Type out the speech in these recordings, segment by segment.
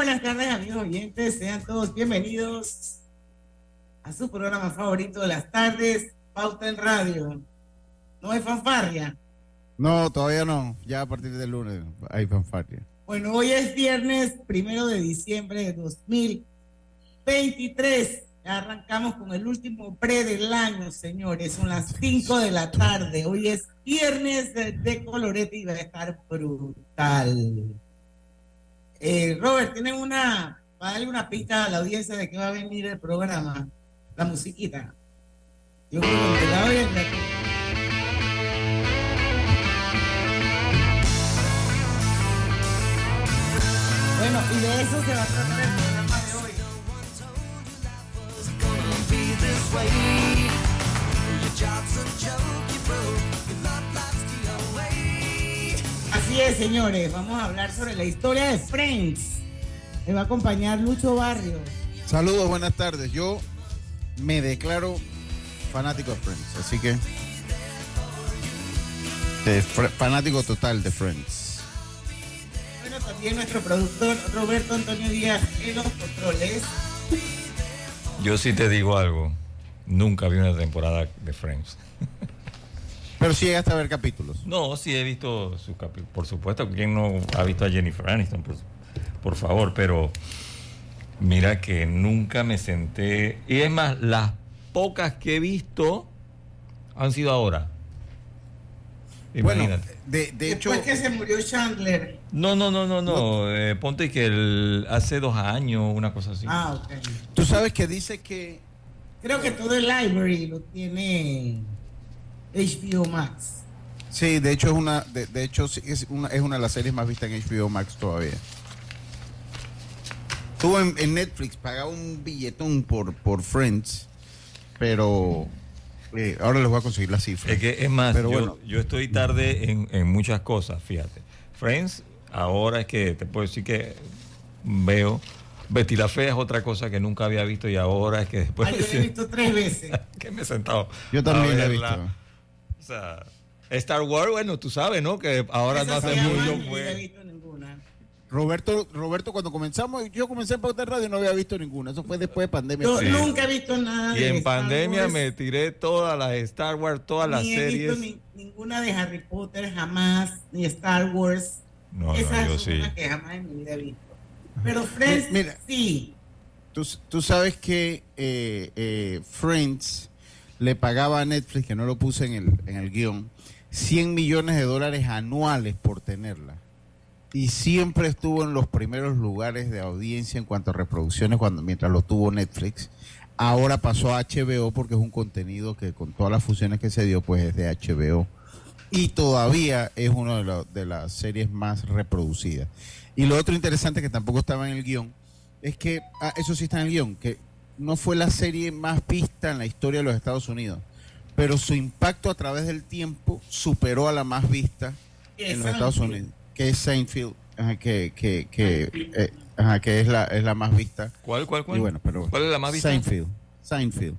buenas tardes, amigos oyentes. Sean todos bienvenidos a su programa favorito de las tardes, Pauta en Radio. ¿No hay fanfarria? No, todavía no. Ya a partir del lunes hay fanfarria. Bueno, hoy es viernes primero de diciembre de 2023. Ya arrancamos con el último pre del año, señores. Son las 5 de la tarde. Hoy es viernes de, de colorete y va a estar brutal. Eh, Robert, ¿tienen una, para darle una pista a la audiencia de que va a venir el programa? La musiquita. Yo creo que la oyen. Bueno, y de eso se va a tratar el programa de hoy. Así es, señores. Vamos a hablar sobre la historia de Friends. Me va a acompañar Lucho Barrio. Saludos, buenas tardes. Yo me declaro fanático de Friends, así que fanático total de Friends. Bueno, también nuestro productor Roberto Antonio Díaz en los controles. Yo sí te digo algo. Nunca vi una temporada de Friends. Pero sí llegaste a ver capítulos. No, sí he visto sus capítulos. Por supuesto, ¿quién no ha visto a Jennifer Aniston? Por, por favor, pero mira que nunca me senté. Y es más, las pocas que he visto han sido ahora. Bueno, Imagínate. de, de hecho, Después que se murió Chandler. No, no, no, no, no. eh, ponte que el, hace dos años, una cosa así. Ah, ok. tú sabes que dice que Creo que todo el library lo tiene HBO Max. Sí, de hecho es una, de, de hecho sí, es una, es una de las series más vistas en HBO Max todavía. Estuvo en, en Netflix, pagaba un billetón por, por Friends, pero eh, ahora les voy a conseguir la cifra. Es que es más, Pero yo, bueno. yo estoy tarde en, en muchas cosas, fíjate. Friends, ahora es que te puedo decir que veo. Betty la Fea es otra cosa que nunca había visto y ahora es que después Ah, yo lo he visto tres veces. que me he sentado. Yo también a la he visto. Star Wars, bueno, tú sabes, ¿no? Que ahora no hace mucho. Roberto, Roberto, cuando comenzamos, yo comencé en Pauta Radio y no había visto ninguna. Eso fue después de pandemia. Yo Sí. nunca he visto nada Y de en Star pandemia Wars, me tiré todas las Star Wars, todas las ni he visto series. ni- ninguna de Harry Potter jamás, ni Star Wars. No, Esa no, yo es sí. una que jamás en mi vida he visto. Pero Friends, Mira. sí. Tú, tú sabes que eh, eh, Friends le pagaba a Netflix, que no lo puse en el, en el guion, 100 millones de dólares anuales por tenerla. Y siempre estuvo en los primeros lugares de audiencia en cuanto a reproducciones cuando mientras lo tuvo Netflix. Ahora pasó a HBO porque es un contenido que con todas las fusiones que se dio, pues es de HBO. Y todavía es una de, de las series más reproducidas. Y lo otro interesante que tampoco estaba en el guion es que, ah, eso sí está en el guion, que no fue la serie más vista en la historia de los Estados Unidos, pero su impacto a través del tiempo superó a la más vista en los Seinfeld. Estados Unidos, que es Seinfeld, ajá, que, que, que, eh, ajá, que es, la, es la más vista. ¿Cuál, cuál, cuál? Y bueno, pero ¿Cuál es la más vista? Seinfeld, Seinfeld.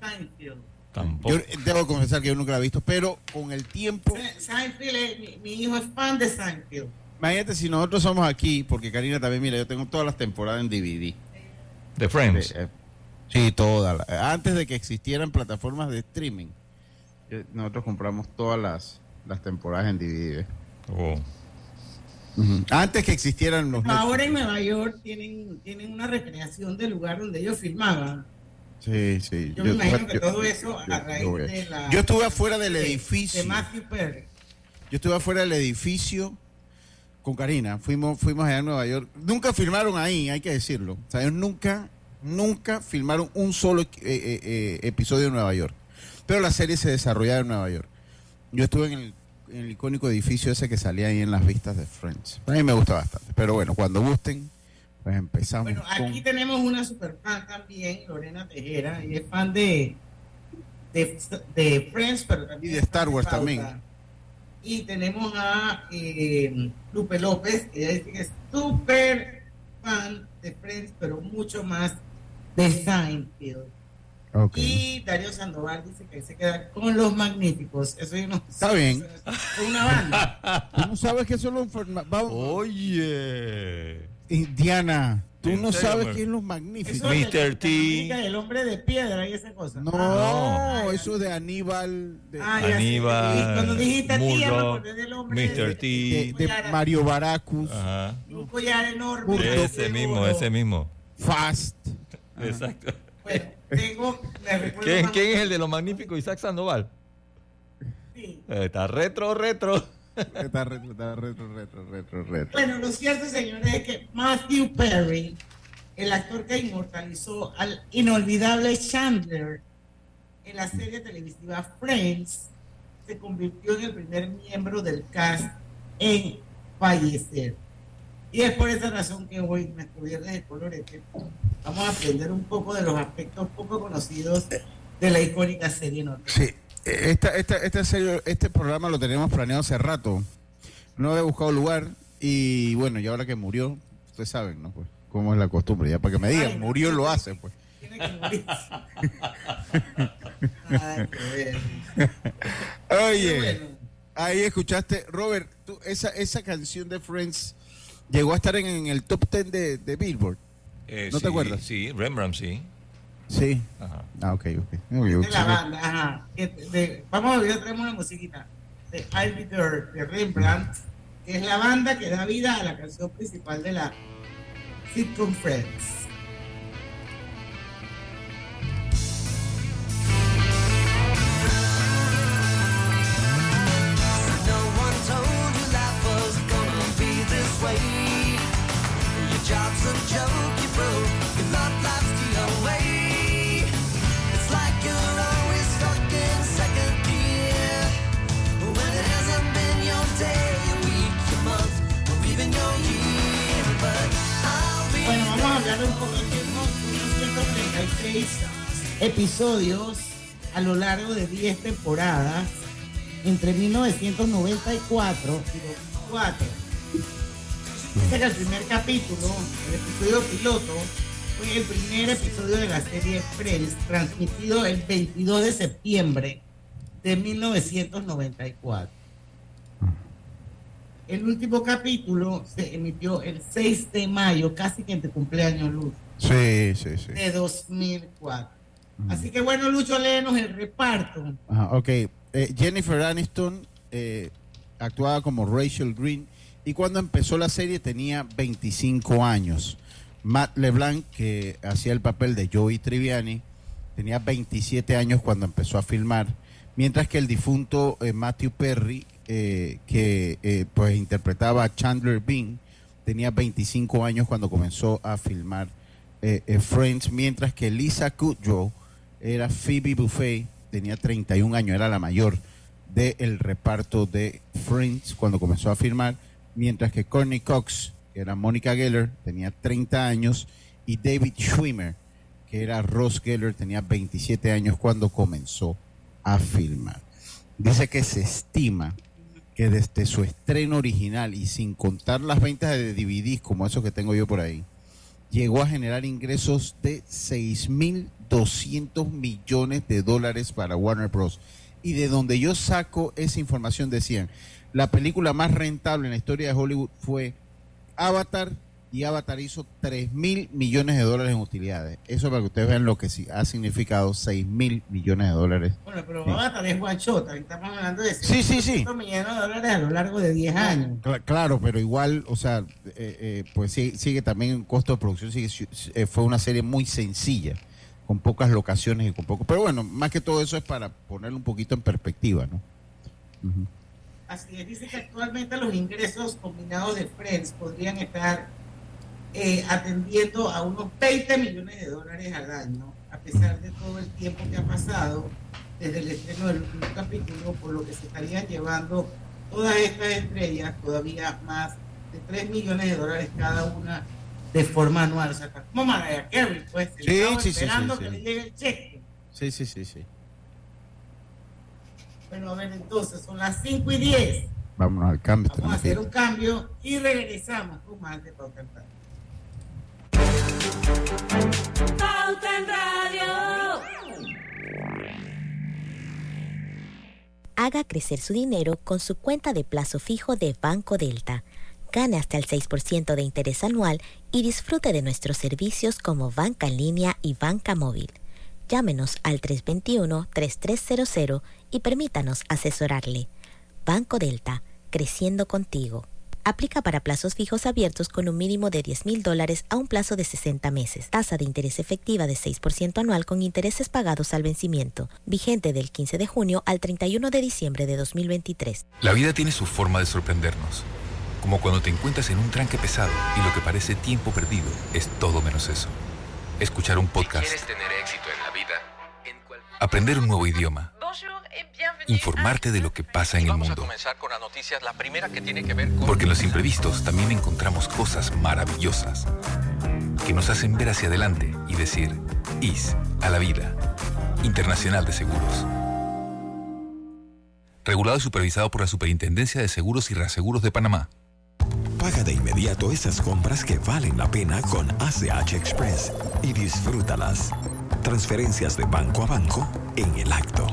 Seinfeld. Tampoco. Yo debo confesar que yo nunca la he visto, pero con el tiempo, Seinfeld, es- mi, mi hijo es fan de Seinfeld. imagínate si nosotros somos aquí, porque Karina también, mira, yo tengo todas las temporadas en DVD. The Friends. Eh, eh, Sí, todas. las- Antes de que existieran plataformas de streaming, eh, nosotros compramos todas las, las temporadas en DVD. Oh. Ujú. Antes que existieran los Ahora en. Nueva York tienen, tienen una recreación del lugar donde ellos filmaban. Sí, sí. Yo, me imagino que yo- todo eso a yo- raíz a- de la... Yo estuve afuera del de- edificio. De Matthew Perry. Yo estuve afuera del edificio con Karina. Fuimos, fuimos allá a Nueva York. Nunca filmaron ahí, hay que decirlo. O sea, ellos nunca, nunca filmaron un solo eh, eh, eh, episodio en Nueva York. Pero la serie se desarrollaba en Nueva York. Yo estuve en el, en el icónico edificio ese que salía ahí en las vistas de Friends. A mí me gusta bastante. Pero bueno, cuando gusten, pues empezamos Bueno, con... aquí tenemos una super fan también, Lorena Tejera, y es fan de, de, de Friends, pero también Y de Star Wars también. Y tenemos a eh, Lupe López, que es súper fan de Friends, pero mucho más de Seinfeld. Y Darío Sandoval dice que se queda con los magníficos. Eso yo no Está sé, bien. Es una banda. ¿Tú no sabes que eso lo informa- vamos- Oye. Indiana, tú ¿En no serio, sabes quién es los magníficos. Mr. T. El hombre de piedra y esa cosa. No, Ah, ya. eso de Aníbal, de, Ah. Aníbal, Y Cuando dijiste tía, me Murdoch, acordé del hombre Mr. de- T. de- Mario Baracus, Ajá. Un collar enorme. Ese mismo, oro. ese mismo. Fast. Exacto. Bueno, tengo. me recuerdo ¿Quién, quién es el de los magníficos? Isaac Sandoval. Sí. Eh, Está retro, retro. Está retro, está retro, retro, retro, retro. Bueno, lo cierto, señores, es que Matthew Perry, el actor que inmortalizó al inolvidable Chandler en la serie televisiva Friends, se convirtió en el primer miembro del cast en fallecer. Y es por esa razón que hoy, nuestro viernes de colorete, vamos a aprender un poco de los aspectos poco conocidos de la icónica serie norte. Sí, esta, esta, esta serie, este programa lo teníamos planeado hace rato. No había buscado lugar y bueno, y ahora que murió, ustedes saben, ¿no? Pues, cómo es la costumbre, ya para que me digan, Ay, no. murió lo hace, pues. Tiene que morir. Ay. Oye, bueno. ahí escuchaste, Robert, tú, esa, esa canción de Friends llegó a estar en, en el top 10 de, de Billboard. Eh, ¿No te acuerdas? Sí, Rembrandt, sí. Sí. Ajá. Ah, ok, ok. Yo- de la banda, ajá. Que de- vamos a ver, traemos una musiquita de Girl de Rembrandt, que es la banda que da vida a la canción principal de la sitcom Friends. Bueno, vamos a hablar un poco de unos 136 episodios a lo largo de 10 temporadas entre 1994 y 2004. Dice que el primer capítulo, el episodio piloto, fue el primer episodio de la serie Friends, transmitido el 22 de septiembre de 1994. El último capítulo se emitió el 6 de mayo, casi que en tu cumpleaños, Luz, Sí, sí, sí. de 2004. Así que bueno, Lucho, léenos el reparto. Ajá, ok. Eh, Jennifer Aniston eh, actuaba como Rachel Green y cuando empezó la serie tenía 25 años. Matt LeBlanc, que hacía el papel de Joey Triviani, tenía 27 años cuando empezó a filmar, mientras que el difunto eh, Matthew Perry, eh, que eh, pues interpretaba a Chandler Bing, tenía 25 años cuando comenzó a filmar eh, Friends, mientras que Lisa Kudrow era Phoebe Buffet, tenía 31 años, era la mayor del reparto de Friends cuando comenzó a filmar, mientras que Courtney Cox, que era Mónica Geller, tenía 30 años, y David Schwimmer, que era Ross Geller, tenía 27 años cuando comenzó a filmar. Dice que se estima que desde su estreno original y sin contar las ventas de DVDs como esos que tengo yo por ahí, llegó a generar ingresos de 6.200 millones de dólares para Warner Bros. Y de donde yo saco esa información decían, la película más rentable en la historia de Hollywood fue Avatar y Avatar hizo 3 mil millones de dólares en utilidades. Eso para que ustedes vean lo que sí ha significado 6 mil millones de dólares. Bueno, pero Avatar es one shot, estamos hablando de Sí, sí, sí. 100 millones de dólares a lo largo de 10 años. Cla- Claro, pero igual, o sea, eh, eh, pues sí- sigue también en costo de producción, sigue, eh, fue una serie muy sencilla, con pocas locaciones y con poco. Pero bueno, más que todo eso es para ponerlo un poquito en perspectiva, ¿no? Ujú. Así es, dice que actualmente los ingresos combinados de Friends podrían estar eh, atendiendo a unos 20 millones de dólares al año, a pesar de todo el tiempo que ha pasado desde el estreno del último capítulo, por lo que se estarían llevando todas estas estrellas todavía más de 3 millones de dólares cada una de forma anual. O sea, está como Mariah Carey, pues, Sí, sentado sí, sí, sí, esperando sí. que le llegue el cheque. Sí, sí, sí, sí. Bueno, a ver, entonces, son las 5 y 10. Vámonos al cambio. Vamos a hacer un cambio y regresamos con más de Pauta. Radio. Haga crecer su dinero con su cuenta de plazo fijo de Banco Delta. Gane hasta el 6% de interés anual y disfrute de nuestros servicios como banca en línea y banca móvil. Llámenos al 321-3300 y permítanos asesorarle. Banco Delta, creciendo contigo. Aplica para plazos fijos abiertos con un mínimo de 10 mil dólares a un plazo de 60 meses. Tasa de interés efectiva de 6% anual con intereses pagados al vencimiento. Vigente del 15 de junio al 31 de diciembre de 2023. La vida tiene su forma de sorprendernos. Como cuando te encuentras en un tranque pesado y lo que parece tiempo perdido es todo menos eso. Escuchar un podcast. tener éxito en la vida, Aprender un nuevo idioma. Informarte de lo que pasa en el mundo. comenzar con las noticias, la primera que tiene que ver con... Porque en los imprevistos también encontramos cosas maravillosas que nos hacen ver hacia adelante y decir, IS a la vida. Internacional de Seguros. Regulado y supervisado por la Superintendencia de Seguros y Reaseguros de Panamá. Paga de inmediato esas compras que valen la pena con ACH Express y disfrútalas. Transferencias de banco a banco en el acto.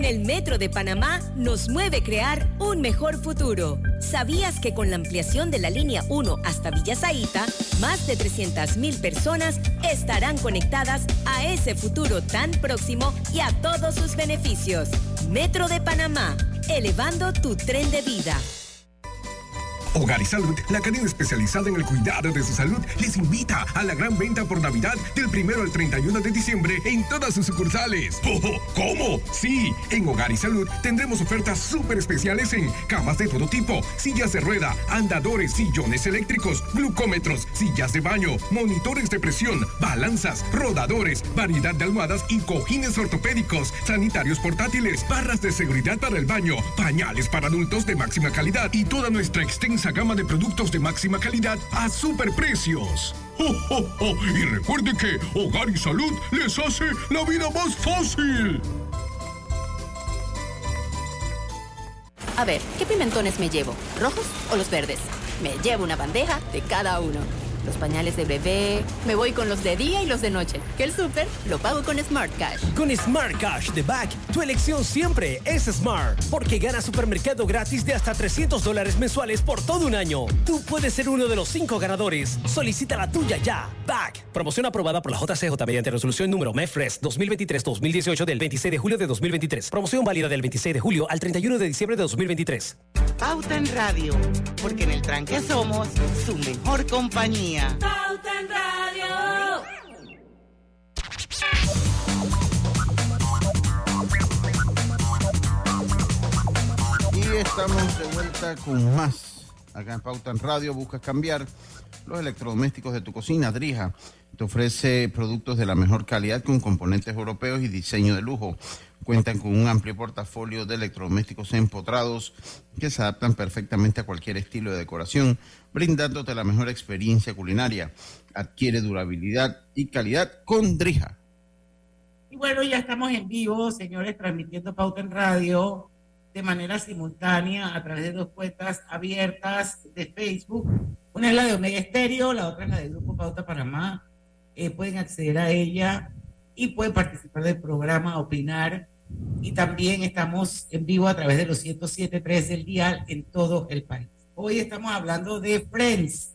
En el Metro de Panamá nos mueve crear un mejor futuro. ¿Sabías que con la ampliación de la línea 1 hasta Villa Zaita, más de 300.000 personas estarán conectadas a ese futuro tan próximo y a todos sus beneficios? Metro de Panamá, elevando tu tren de vida. Hogar y Salud, la cadena especializada en el cuidado de su salud, les invita a la gran venta por Navidad del 1 al 31 de diciembre en todas sus sucursales. ¡Oh! ¿Cómo? Sí, en Hogar y Salud tendremos ofertas súper especiales en camas de todo tipo, sillas de rueda, andadores, sillones eléctricos, glucómetros, sillas de baño, monitores de presión, balanzas, rodadores, variedad de almohadas y cojines ortopédicos, sanitarios portátiles, barras de seguridad para el baño, pañales para adultos de máxima calidad y toda nuestra extensa gama de productos de máxima calidad a superprecios. ¡Oh, oh, oh! Y recuerde que Hogar y Salud les hace la vida más fácil. A ver, ¿qué pimentones me llevo? ¿Rojos o los verdes? Me llevo una bandeja de cada uno. Los pañales de bebé, me voy con los de día y los de noche. Que el súper lo pago con Smart Cash. Con Smart Cash de Back, tu elección siempre es Smart, porque gana supermercado gratis de hasta 300 dólares mensuales por todo un año. Tú puedes ser uno de los cinco ganadores. Solicita la tuya ya. Back. Promoción aprobada por la JCJ mediante resolución número MEFRES 2023-2018 del 26 de julio de 2023. Promoción válida del 26 de julio al 31 de diciembre de 2023. Pauta en Radio, porque en el tranque somos su mejor compañía. Pauta en Radio. Y estamos de vuelta con más. Acá en Pauta en Radio buscas cambiar los electrodomésticos de tu cocina. Drija te ofrece productos de la mejor calidad con componentes europeos y diseño de lujo. Cuentan con un amplio portafolio de electrodomésticos empotrados que se adaptan perfectamente a cualquier estilo de decoración, brindándote la mejor experiencia culinaria. Adquiere durabilidad y calidad con Drija. Y bueno, ya estamos en vivo, señores, transmitiendo Pauta en Radio de manera simultánea a través de dos cuentas abiertas de Facebook. Una es la de Omega Estéreo, la otra es la del Grupo Pauta Panamá. Eh, pueden acceder a ella y pueden participar del programa, opinar. Y también estamos en vivo a través de los 107.3 del dial en todo el país. Hoy estamos hablando de Friends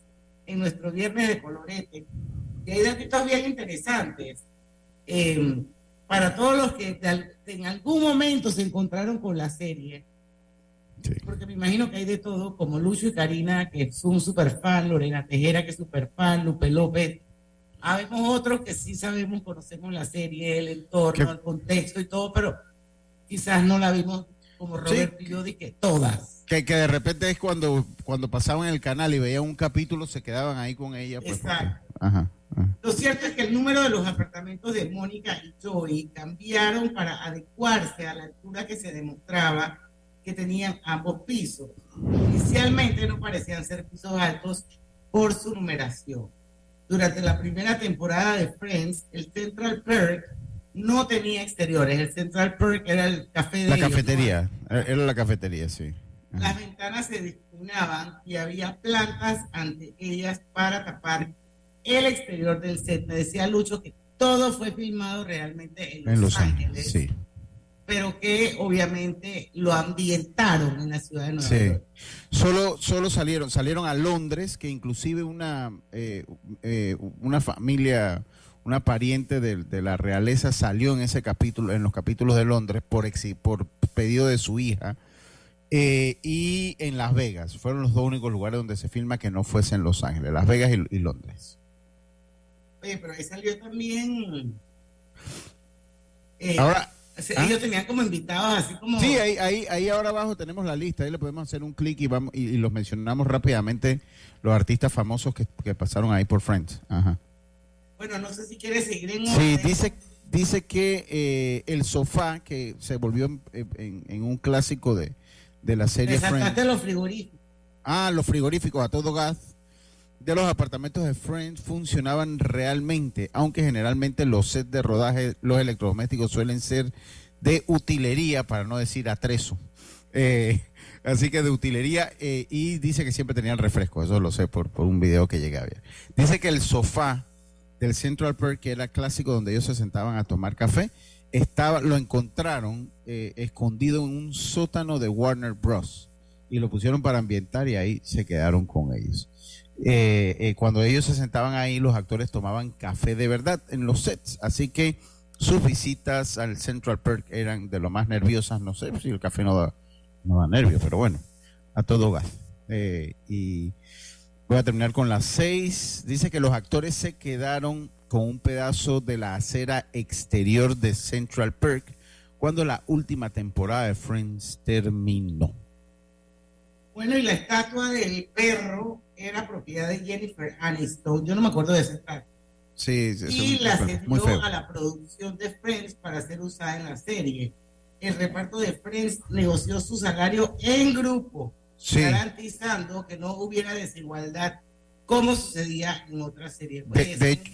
en nuestro viernes de colorete. Y hay datos bien interesantes. Eh, para todos los que en algún momento se encontraron con la serie, porque me imagino que hay de todo, como Lucio y Karina, que son super fan, Lorena Tejera, que es super fan, Lupe López. Habemos otros que sí sabemos, conocemos la serie, el entorno, ¿Qué? el contexto y todo, pero quizás no la vimos como Roberto y yo, dije todas. Que, que de repente es cuando, cuando pasaban el canal y veían un capítulo, se quedaban ahí con ella. Pues, porque- Exacto. Ajá. Lo cierto es que el número de los apartamentos de Mónica y Joey cambiaron para adecuarse a la altura que se demostraba que tenían ambos pisos. Inicialmente no parecían ser pisos altos por su numeración. Durante la primera temporada de Friends, el Central Perk no tenía exteriores. El Central Perk era el café de La ellos, ¿no? cafetería. Era la cafetería, sí. Las ventanas se difuminaban y había plantas ante ellas para tapar el exterior del set. Me decía Lucho que todo fue filmado realmente en Los, En Los Ángeles. Ángeles, sí. pero que obviamente lo ambientaron en la ciudad de Nueva Sí. York. Solo, solo salieron, salieron a Londres, que inclusive una, eh, eh, una familia, una pariente de, de la realeza salió en ese capítulo, en los capítulos de Londres por, exi- por pedido de su hija. Eh, y en Las Vegas, fueron los dos únicos lugares donde se filma que no fuese en Los Ángeles, Las Vegas y, y Londres. Oye, pero ahí salió también. eh, Ahora, ¿ah? ellos tenían como invitados así como. Sí, ahí, ahí, ahí ahora abajo tenemos la lista, ahí le podemos hacer un clic y vamos y, y los mencionamos rápidamente los artistas famosos que, que pasaron ahí por Friends. Ajá. Bueno, no sé si quieres seguir en Sí, dice, dice que eh, el sofá, que se volvió en, en- en un clásico de, de la serie Friends. los frigoríficos. Ah, los frigoríficos a todo gas de los apartamentos de Friends funcionaban realmente, aunque generalmente los sets de rodaje, los electrodomésticos suelen ser de utilería, para no decir atrezo. Eh, así que de utilería, eh, y dice que siempre tenían refresco, eso lo sé por, por un video que llegué a ver. Dice que el sofá del Central Park, que era clásico donde ellos se sentaban a tomar café, estaba, lo encontraron eh, escondido en un sótano de Warner Bros. Y lo pusieron para ambientar y ahí se quedaron con ellos. Eh, eh, cuando ellos se sentaban ahí, los actores tomaban café de verdad en los sets. Así que sus visitas al Central Park eran de lo más nerviosas. No sé si el café no da, no da nervios, pero bueno, a todo gas. Y voy a terminar con las seis. Dice que los actores se quedaron con un pedazo de la acera exterior de Central Park cuando la última temporada de Friends terminó. Bueno, y la estatua del perro era propiedad de Jennifer Aniston. Yo no me acuerdo de esa estatua. Sí, sí, y la cedió a la producción de Friends para ser usada en la serie. El reparto de Friends negoció su salario en grupo, Sí. garantizando que no hubiera desigualdad como sucedía en otras series. De, de hecho,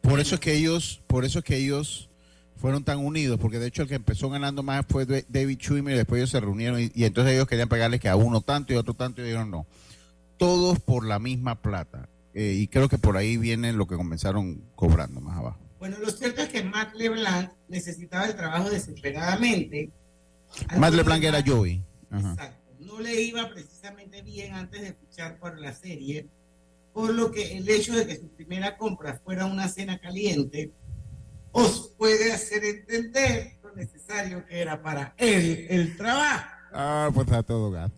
por eso es que ellos, por eso es que ellos fueron tan unidos, porque de hecho el que empezó ganando más fue Da- David Schwimmer y después ellos se reunieron y, y entonces ellos querían pegarle que a uno tanto y a otro tanto y dijeron no. Todos por la misma plata. Eh, y creo que por ahí viene lo que comenzaron cobrando más abajo. Bueno, lo cierto es que Matt LeBlanc necesitaba el trabajo desesperadamente. Matt LeBlanc era Joey. Exacto. No le iba precisamente bien antes de fichar por la serie, por lo que el hecho de que su primera compra fuera una cena caliente os puede hacer entender lo necesario que era para él el trabajo. Ah, pues está todo gato.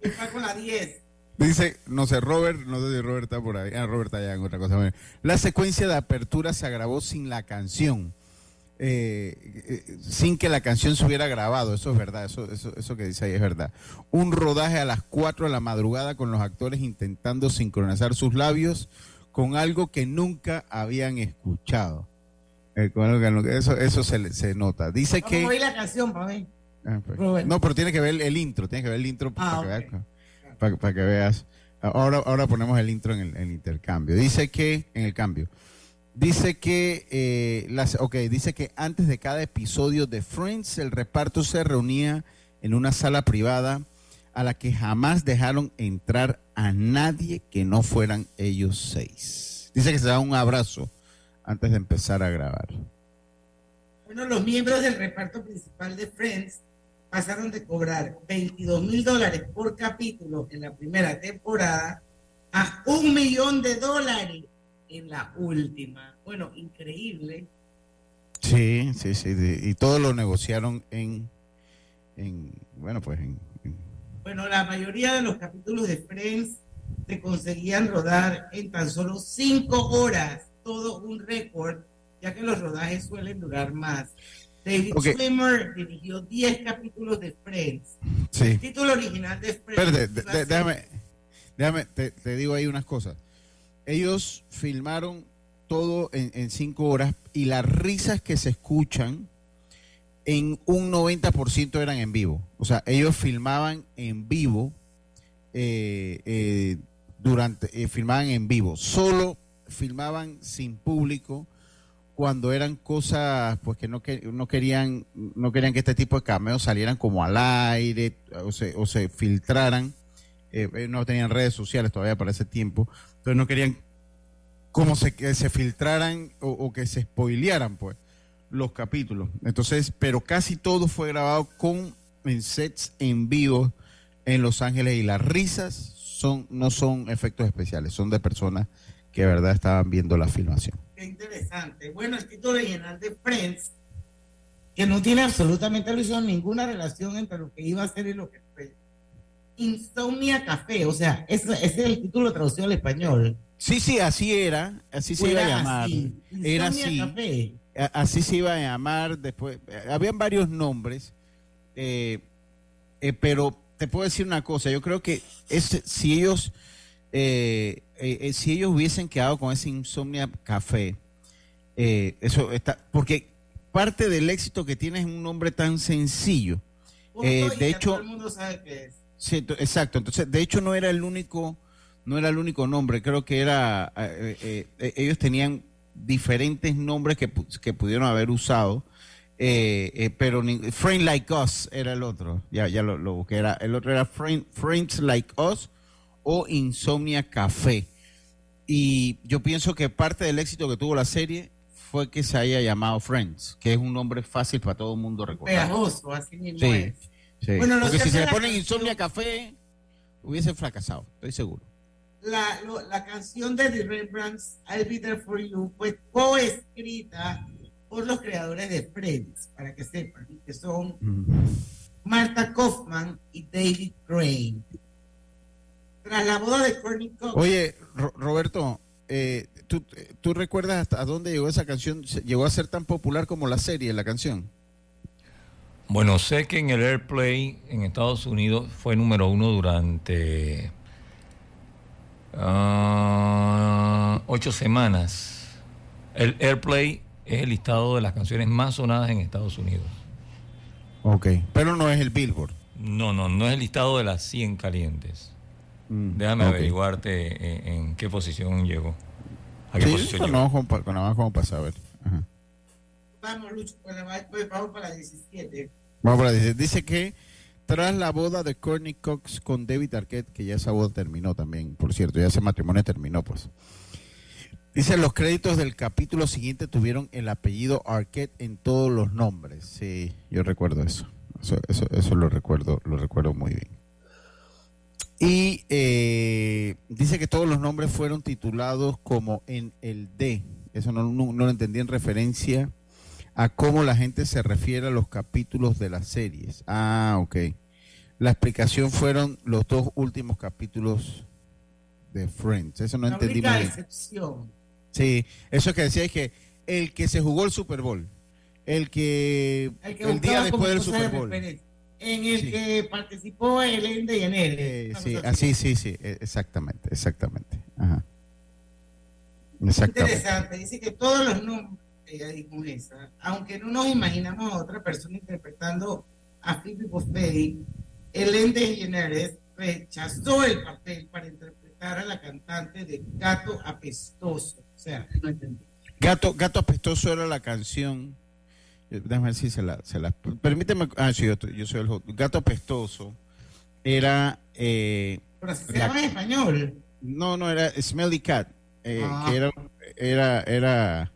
Está con la 10. Dice, no sé, Robert, no sé si Robert está por ahí. Ah, Robert está allá en otra cosa. La secuencia de apertura se agravó sin la canción. Eh, eh, sin que la canción se hubiera grabado, eso es verdad, eso, eso, eso que dice ahí es verdad. Un rodaje a las 4 de la madrugada con los actores intentando sincronizar sus labios con algo que nunca habían escuchado. Eh, con algo que nunca- eso eso se, se nota. Dice Vamos que... a oír la canción, para ver. Ah, pues. No, pero tiene que ver el intro, tiene que ver el intro Ah, para, que veas, para, para que veas. Ahora, ahora ponemos el intro en el, en el intercambio. Dice que, en el cambio, dice que, eh, las, ok, dice que antes de cada episodio de Friends, el reparto se reunía en una sala privada a la que jamás dejaron entrar a nadie que no fueran ellos seis. Dice que se da un abrazo antes de empezar a grabar. Bueno, los miembros del reparto principal de Friends pasaron de cobrar 22 mil dólares por capítulo en la primera temporada a un millón de dólares en la última. Bueno, increíble. Sí, sí, sí. y todo lo negociaron en, en bueno, pues en, en- Bueno, la mayoría de los capítulos de Friends se conseguían rodar en tan solo cinco horas, todo un récord, ya que los rodajes suelen durar más. David Ok. Schwimmer dirigió 10 capítulos de Friends. Sí. El título original de Friends. Espérate, déjame, déjame te, te digo ahí unas cosas. Ellos filmaron todo en, cinco horas y las risas que se escuchan en un 90% eran en vivo. O sea, ellos filmaban en vivo eh, eh, durante, eh, filmaban en vivo. Solo filmaban sin público cuando eran cosas pues que no, que, no querían no querían que este tipo de cameos salieran como al aire o se, o se filtraran Eh, eh, no tenían redes sociales todavía para ese tiempo entonces no querían como se, que se filtraran o, que se spoilearan pues los capítulos. Entonces, pero casi todo fue grabado con sets en vivo en Los Ángeles y las risas son no son efectos especiales, son de personas que de verdad estaban viendo la filmación. Qué interesante. Bueno, el título original de Friends, que no tiene absolutamente ninguna relación entre lo que iba a ser y lo que. Insomnia Café, o sea, ese, ese es el título traducido al español. Sí, sí, así era, así se iba a llamar. así, Era así. Café. Así se iba a llamar después. Habían varios nombres, eh, eh, pero te puedo decir una cosa. Yo creo que si ellos, eh, si ellos hubiesen quedado con ese Insomnia Café, eso está, porque parte del éxito que tiene es un nombre tan sencillo. De hecho, todo el mundo sabe qué es. Sí, exacto. Entonces, de hecho, no era el único, no era el único nombre. Creo que era, eh, eh, eh, ellos tenían diferentes nombres que, pu- que pudieron haber usado, eh, pero ni- Friend Like Us era el otro. Ya, ya lo, lo busqué. Era, el otro era Friend- Friends Like Us o Insomnia Café. Y yo pienso que parte del éxito que tuvo la serie fue que se haya llamado Friends, que es un nombre fácil para todo el mundo recordar. Pegajoso, así mismo Sí, es. Sí. Bueno, Porque si se le ponen Insomnia Café, hubiese fracasado, estoy seguro. La, lo- la canción de The Rembrandts, I'll Be There For You, fue coescrita por los creadores de Friends, para que sepan, que son Marta Kaufman y David Crane. Tras la boda de Courtney Cox, Oye, Ro- Roberto, eh, ¿tú, ¿tú recuerdas hasta dónde llegó esa canción? ¿Se- ¿Llegó a ser tan popular como la serie, la canción? Bueno, sé que en el Airplay en Estados Unidos fue número uno durante ah, ocho semanas. El Airplay es el listado de las canciones más sonadas en Estados Unidos. Ok. Pero no es el Billboard. No, no, no es el listado de las 100 calientes. Mm, Déjame ok. averiguarte en, en qué posición llegó. ¿A qué Sí, posición con llegó? como pa- con nada más como para saber. Ajá. vamos, Lucho, pues, va- pues, vamos para la 17. Dice, dice que tras la boda de Courtney Cox con David Arquette, que ya esa boda terminó también, por cierto, ya ese matrimonio terminó, pues. Dice, los créditos del capítulo siguiente tuvieron el apellido Arquette en todos los nombres. Sí, yo recuerdo eso. Eso, eso, lo recuerdo, lo recuerdo muy bien. Y eh, dice que todos los nombres fueron titulados como en el D. Eso no lo entendí en referencia a cómo la gente se refiere a los capítulos de las series. Ah, ok. La explicación fueron los dos últimos capítulos de Friends. Eso no la entendí única bien. excepción. Sí, eso que decía es que el que se jugó el Super Bowl, el que El, el, día después del Super Bowl. En el que participó Ellen DeGeneres. Eh, Una sí, cosa así, sí, sí, eh, exactamente, exactamente. Ajá. Exactamente. Interesante, dice que todos los nombres, ella dijo esa, aunque no nos imaginamos a otra persona interpretando a Phoebe Buffet, Ellen DeGeneres rechazó el papel para interpretar a la cantante de Gato Apestoso. O sea, no entendí. Gato, Gato Apestoso era la canción. eh, Déjame ver si se la, se la- Permíteme. Ah, sí, yo, yo soy el. Gato Apestoso era. eh, Pero se la- llama en español. No, no, era Smelly Cat. eh, Ah. Que era. Era. era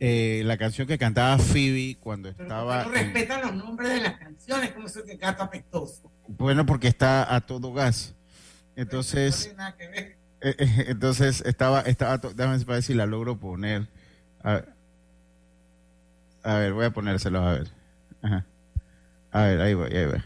eh, la canción que cantaba Phoebe cuando Pero estaba. ¿por qué no en- respetan los nombres de las canciones, como eso que Gato Apestoso. bueno, porque está a todo gas. No Entonces. tiene nada que ver. Eh, eh, entonces estaba, estaba, to- déjame ver si la logro poner. A, a ver, voy a ponérselo a ver. Ajá. A ver, ahí voy, ahí voy.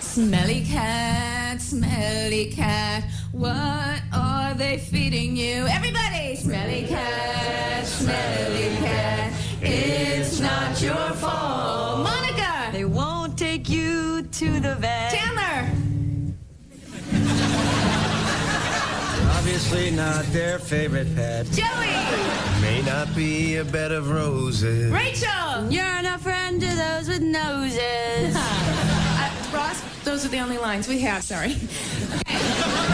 Smelly cat, smelly cat, what are they feeding you? Everybody! Smelly cat, smelly cat, it's not your fault. Monica! They won't take you to the vet. Chandler! Obviously not their favorite pet. Joey! May not be a bed of roses. Rachel! You're not a friend to those with noses. Uh, Ross, those are the only lines we have, sorry.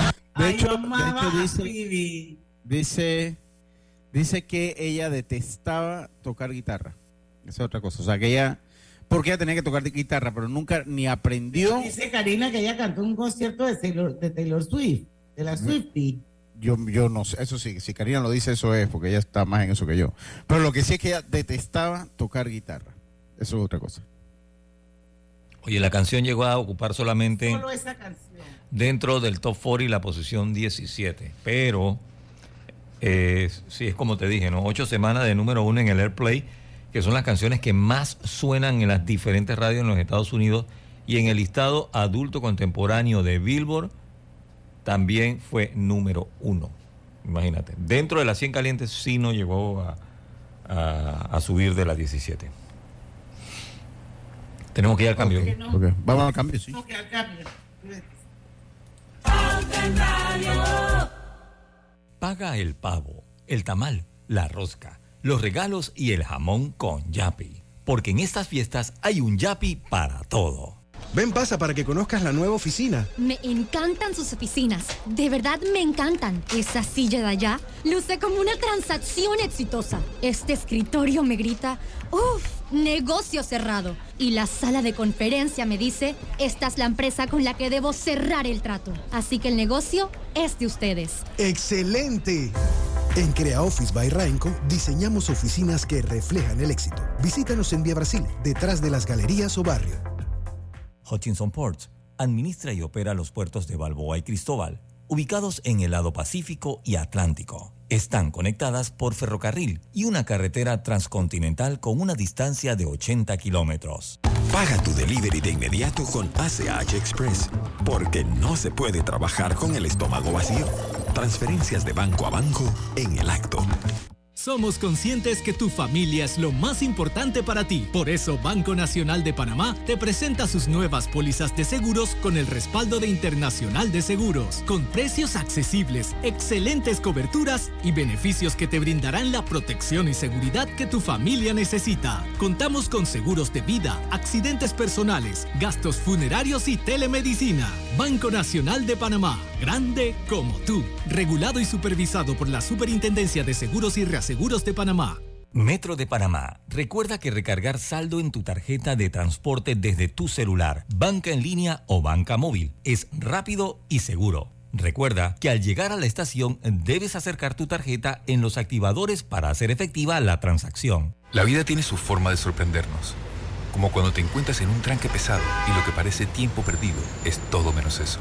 De Ay, hecho, de amaba hecho a dice, Phoebe. dice, dice que ella detestaba tocar guitarra. Esa es otra cosa. O sea, que ella, porque ella tenía que tocar guitarra, pero nunca ni aprendió. Dice Karina que ella cantó un concierto de Taylor, de Taylor Swift, de la Swiftie. yo, yo no sé, eso sí, si Karina lo dice, eso es, porque ella está más en eso que yo. Pero lo que sí es que ella detestaba tocar guitarra. Eso es otra cosa. Oye, la canción llegó a ocupar solamente Solo esa canción. dentro del top 40 y la posición 17. Pero, eh, sí, es como te dije, ¿no? Ocho semanas de número uno en el Airplay, que son las canciones que más suenan en las diferentes radios en los Estados Unidos y en el listado adulto contemporáneo de Billboard también fue número uno. Imagínate. Dentro de las 100 calientes sí no llegó a, a- a subir de las 17. Tenemos que ir al cambio. Vamos al cambio, sí. Al cambio. Paga el pavo, el tamal, la rosca, los regalos y el jamón con Yapi. Porque en estas fiestas hay un Yapi para todo. Ven, pasa para que conozcas la nueva oficina. Me encantan sus oficinas. De verdad me encantan. Esa silla de allá luce como una transacción exitosa. Este escritorio me grita, uff, negocio cerrado. Y la sala de conferencia me dice, esta es la empresa con la que debo cerrar el trato. Así que el negocio es de ustedes. ¡Excelente! En Crea Office by Rainco diseñamos oficinas que reflejan el éxito. Visítanos en Vía Brasil, detrás de las galerías o barrio. Hutchinson Ports administra y opera los puertos de Balboa y Cristóbal, ubicados en el lado Pacífico y Atlántico. Están conectadas por ferrocarril y una carretera transcontinental con una distancia de 80 kilómetros. Paga tu delivery de inmediato con ACH Express, porque no se puede trabajar con el estómago vacío. Transferencias de banco a banco en el acto. Somos conscientes que tu familia es lo más importante para ti. Por eso Banco Nacional de Panamá te presenta sus nuevas pólizas de seguros con el respaldo de Internacional de Seguros, con precios accesibles, excelentes coberturas y beneficios que te brindarán la protección y seguridad que tu familia necesita. Contamos con seguros de vida, accidentes personales, gastos funerarios y telemedicina. Banco Nacional de Panamá, grande como tú, regulado y supervisado por la Superintendencia de Seguros y Reaseguros de Panamá. Metro de Panamá. Recuerda que recargar saldo en tu tarjeta de transporte desde tu celular, banca en línea o banca móvil es rápido y seguro. Recuerda que al llegar a la estación debes acercar tu tarjeta en los activadores para hacer efectiva la transacción. La vida tiene su forma de sorprendernos. Como cuando te encuentras en un tranque pesado y lo que parece tiempo perdido es todo menos eso.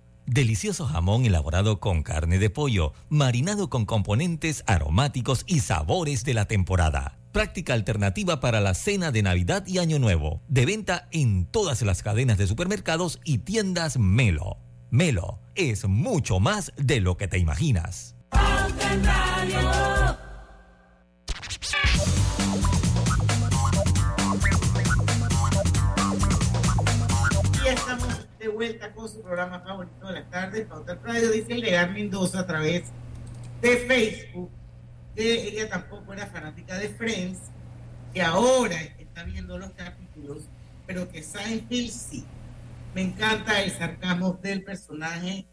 Delicioso jamón elaborado con carne de pollo, marinado con componentes aromáticos y sabores de la temporada. Práctica alternativa para la cena de Navidad y Año Nuevo. De venta en todas las cadenas de supermercados y tiendas Melo. Melo es mucho más de lo que te imaginas. Vuelta con su programa favorito de la tarde, Pauta Radio, dice Legar Mendoza a través de Facebook, que ella tampoco era fanática de Friends, que ahora está viendo los capítulos, pero que Seinfeld sí. Me encanta el sarcasmo del personaje,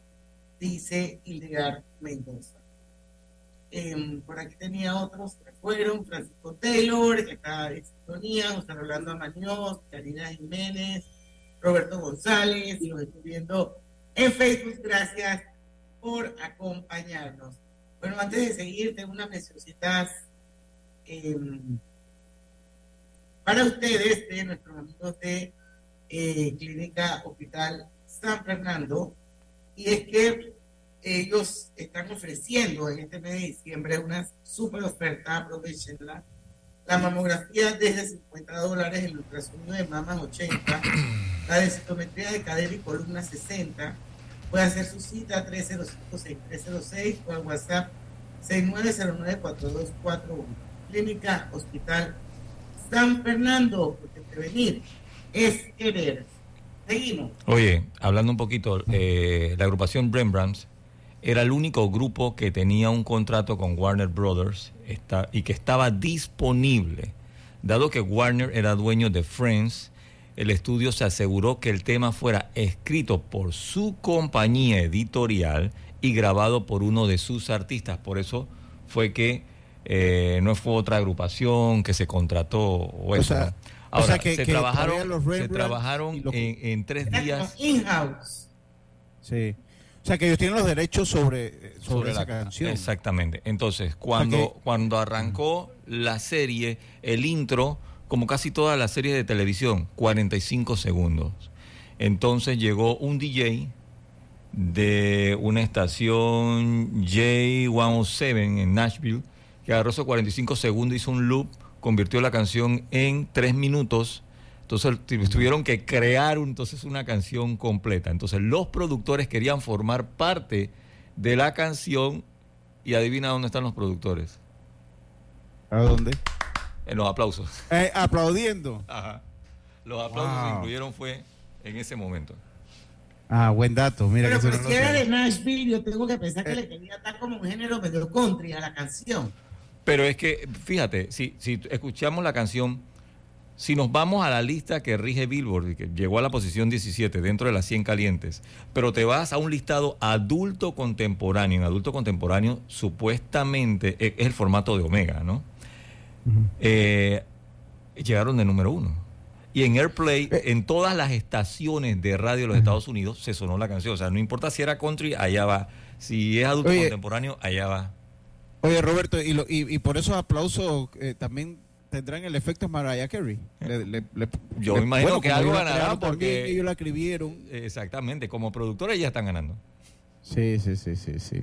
dice Hildegard Mendoza. Em, por aquí tenía otros que fueron, Francisco Taylor, que está en sintonía, José Rolando Amañoz, Karina Jiménez, Roberto González, y los estoy viendo en Facebook, gracias por acompañarnos. Bueno, antes de seguir, tengo unas mencioncitas eh, para ustedes de nuestros amigos de eh, Clínica Hospital San Fernando. Y es que ellos están ofreciendo en este mes de diciembre una super oferta, aprovechenla. La mamografía desde 50 dólares, el ultrasonido de mamas 80, la densitometría de cadera y columna 60. Puede hacer su cita 305-6306 o al WhatsApp 6909-4241. Clínica Hospital San Fernando, porque prevenir es querer. Seguimos. Oye, hablando un poquito, eh, la agrupación Rembrandts era el único grupo que tenía un contrato con Warner Brothers y que estaba disponible. Dado que Warner era dueño de Friends, el estudio se aseguró que el tema fuera escrito por su compañía editorial y grabado por uno de sus artistas. Por eso fue que eh, no fue otra agrupación que se contrató o, eso. sea, o Ahora, sea que- se que trabajaron, los se trabajaron en, en tres días in-house. Sí. O sea, que ellos tienen los derechos sobre, sobre, sobre esa la canción. Exactamente. Entonces, cuando, cuando arrancó la serie, el intro, como casi todas las series de televisión, 45 segundos. Entonces llegó un DJ de una estación J107 en Nashville, que agarró esos 45 segundos, hizo un loop, convirtió la canción en tres minutos. Entonces tu- tuvieron que crear entonces una canción completa. Entonces los productores querían formar parte de la canción y adivina dónde están los productores. ¿A dónde? En los aplausos. Eh, aplaudiendo. Ajá. Los aplausos Wow. incluyeron fue en ese momento. Ah, buen dato. Mira Pero que pues, no si era de Nashville, yo tengo que pensar que le quería dar como un género medio country a la canción. Pero es que, fíjate, si, si escuchamos la canción, si nos vamos a la lista que rige Billboard, que llegó a la posición 17 dentro de las 100 calientes, pero te vas a un listado adulto contemporáneo, en adulto contemporáneo supuestamente es es el formato de Omega, ¿no? Eh, llegaron de número uno. Y en Airplay, en todas las estaciones de radio de los Estados Unidos, se sonó la canción. O sea, no importa si era country, allá va. Si es adulto Oye. contemporáneo, allá va. Oye, Roberto, y, lo- y, y por esos aplausos eh, también tendrán el efecto Mariah Carey. Le- le- le- Yo me imagino bueno, que algo también, porque ellos la escribieron. Exactamente, como productores ya están ganando. Sí, sí, sí, sí, sí.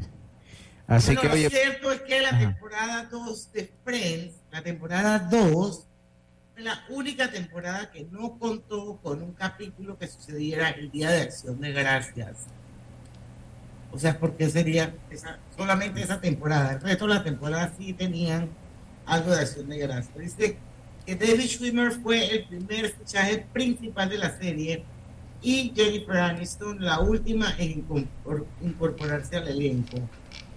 Así Bueno, que, lo cierto es que la temporada 2 de Friends, la temporada 2, fue la única temporada que no contó con un capítulo que sucediera el Día de Acción de Gracias. O sea, ¿por qué sería esa, solamente esa temporada? El resto de la temporada sí tenían algo de Acción de Gracias. Dice que David Schwimmer fue el primer fichaje principal de la serie y Jennifer Aniston la última en incorpor- incorporarse al elenco.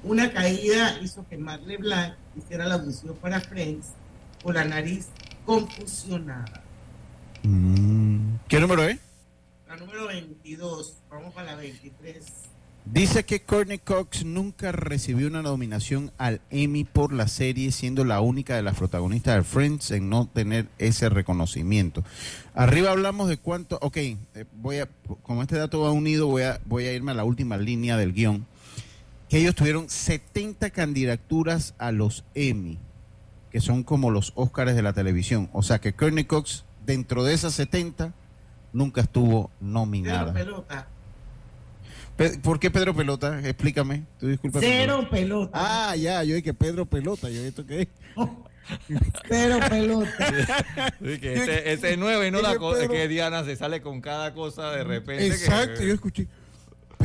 Una caída hizo que Matt LeBlanc hiciera la audición para Friends con la nariz confusionada. mm, ¿qué número es? La número 22, vamos para la 23. Dice que Courtney Cox nunca recibió una nominación al Emmy por la serie, siendo la única de las protagonistas de Friends en no tener ese reconocimiento. Arriba hablamos de cuánto, ok, eh, voy a, como este dato va unido, voy a, voy a irme a la última línea del guion, que ellos tuvieron 70 candidaturas a los Emmy, que son como los Óscares de la televisión. O sea que Courtney Cox, dentro de esas 70, nunca estuvo Cero nominada. pelota. Pe- ¿Por qué Pedro Pelota? Explícame. Tú disculpa. Cero pelota. Ah, ya, yo dije Pedro Pelota. Yo esto qué es. Cero pelota. Sí, que ese, ese es nuevo y no la cosa Pedro. que Diana se sale con cada cosa de repente. que- Exacto, yo escuché.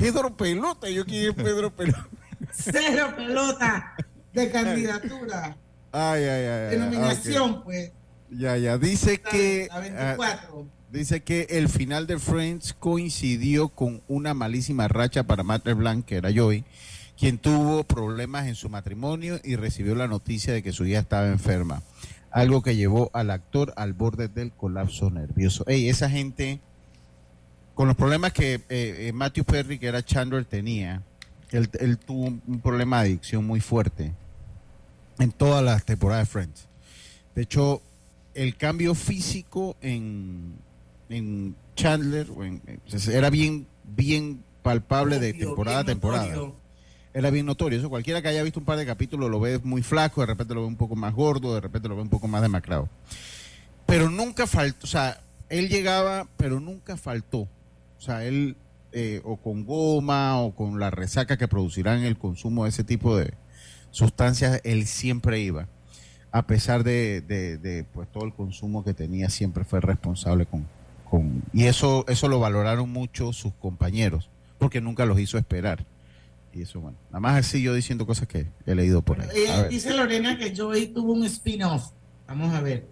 Pedro Pelota. Yo quién es Pedro Pelota. Cero pelota de candidatura. Ay, ay, ay. De nominación, ok. pues. Ya, ya. Dice que. La ah, 24. Dice que el final de Friends coincidió con una malísima racha para Matt LeBlanc, que era Joey, quien tuvo problemas en su matrimonio y recibió la noticia de que su hija estaba enferma. Algo que llevó al actor al borde del colapso nervioso. Ey, esa gente, con los problemas que eh, eh, Matthew Perry, que era Chandler, tenía, él, él tuvo un, problema de adicción muy fuerte en todas las temporadas de Friends. De hecho, el cambio físico en, en Chandler o en- era bien, bien palpable de temporada a temporada. Era bien notorio. Eso cualquiera que haya visto un par de capítulos lo ve muy flaco, de repente lo ve un poco más gordo, de repente lo ve un poco más demacrado. Pero nunca faltó, o sea, él llegaba, pero nunca faltó. O sea, él eh, o con goma o con la resaca que producirán el consumo de ese tipo de sustancias, él siempre iba. A pesar de, de- de, pues todo el consumo que tenía, siempre fue responsable con, con y eso eso lo valoraron mucho sus compañeros, porque nunca los hizo esperar. Y eso, bueno, nada más así yo diciendo cosas que he leído por ahí. Eh, dice Lorena que Joey tuvo un spin-off. Vamos a ver.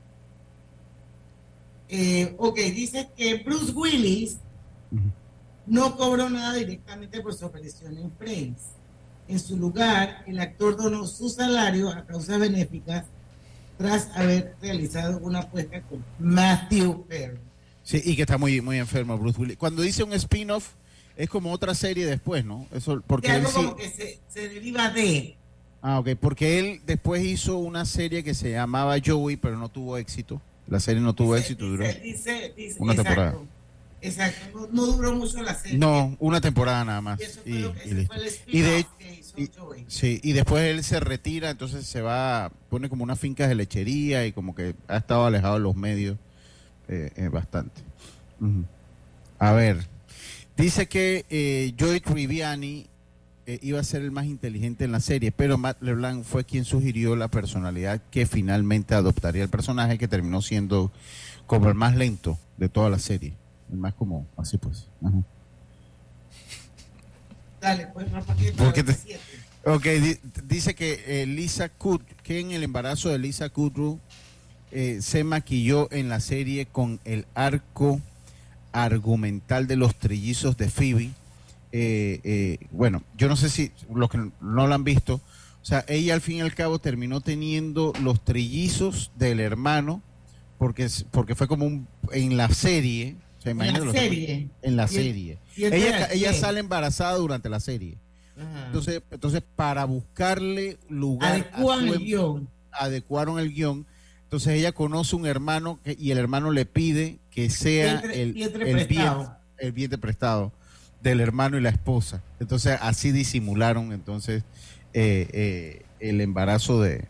Eh, ok, dice que Bruce Willis no cobró nada directamente por su aparición en Friends. En su lugar, el actor donó su salario a causas benéficas tras haber realizado una apuesta con Matthew Perry. Sí, y que está muy, muy enfermo Bruce Willis. Cuando dice un spin-off, es como otra serie después, ¿no? Eso, porque Que él algo sí- como que se, se deriva de. Ah, ok, porque él después hizo una serie que se llamaba Joey, pero no tuvo éxito. La serie no tuvo éxito, duró Dice, dice, una exacto, temporada. Exacto, no, no duró mucho la serie. No, una temporada nada más. Y eso fue Y, lo que- y ese listo. fue el Y de spin-off que hizo y- Joey. sí, y después él se retira, entonces se va, pone como unas fincas de lechería y como que ha estado alejado de los medios eh, eh, bastante. A ver, dice que eh, Joey Triviani eh, iba a ser el más inteligente en la serie, pero Matt LeBlanc fue quien sugirió la personalidad que finalmente adoptaría el personaje, que terminó siendo como el más lento de toda la serie. Más como, así pues. Ajá. Dale, pues, Rafa, que te-. Ok, di- dice que eh, Lisa Kud, que en el embarazo de Lisa Kudrow eh, se maquilló en la serie con el arco argumental de los trillizos de Phoebe. Eh, eh, bueno, yo no sé si los que no la han visto, o sea, ella al fin y al cabo terminó teniendo los trillizos del hermano, porque, porque fue como un, en la serie. O sea, En la serie. En la Y el- serie. y el Ella, ella sale embarazada durante la serie. Ajá. Entonces, entonces para buscarle lugar, a Adecúan su el em- guion. adecuaron el guion. Entonces ella conoce un hermano que- y el hermano le pide que sea el, vientre el, prestado. vientre, el vientre prestado del hermano y la esposa. Entonces así disimularon entonces eh, eh, el embarazo de,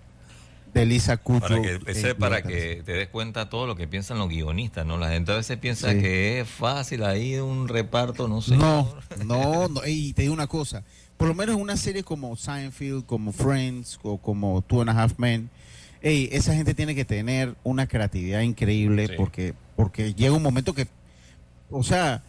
de Lisa. Para que, ese para durante la que te des cuenta todo lo que piensan los guionistas, ¿no? La gente a veces piensa Sí. que es fácil ahí un reparto, no sé. No, no, no, y te digo una cosa, por lo menos en una serie como Seinfeld, como Friends o como Two and a Half Men, ey, esa gente tiene que tener una creatividad increíble porque, porque llega un momento que, o sea,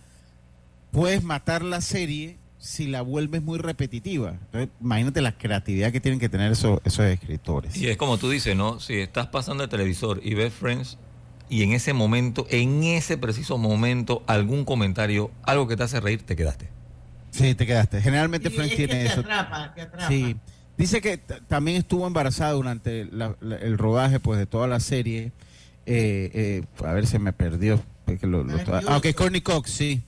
puedes matar la serie si la vuelves muy repetitiva. Entonces, imagínate la creatividad que tienen que tener esos, esos escritores. Y es como tú dices, ¿no? Si estás pasando el televisor y ves Friends y en ese momento, en ese preciso momento, algún comentario, algo que te hace reír, te quedaste. Sí, te quedaste. Generalmente Friends es que tiene te eso. atrapa, te atrapa. Sí. Dice que también estuvo embarazada durante la- la- el rodaje pues de toda la serie. Eh, eh, a ver, se me perdió. es que lo- lo ah, ok, Courtney Cox, sí.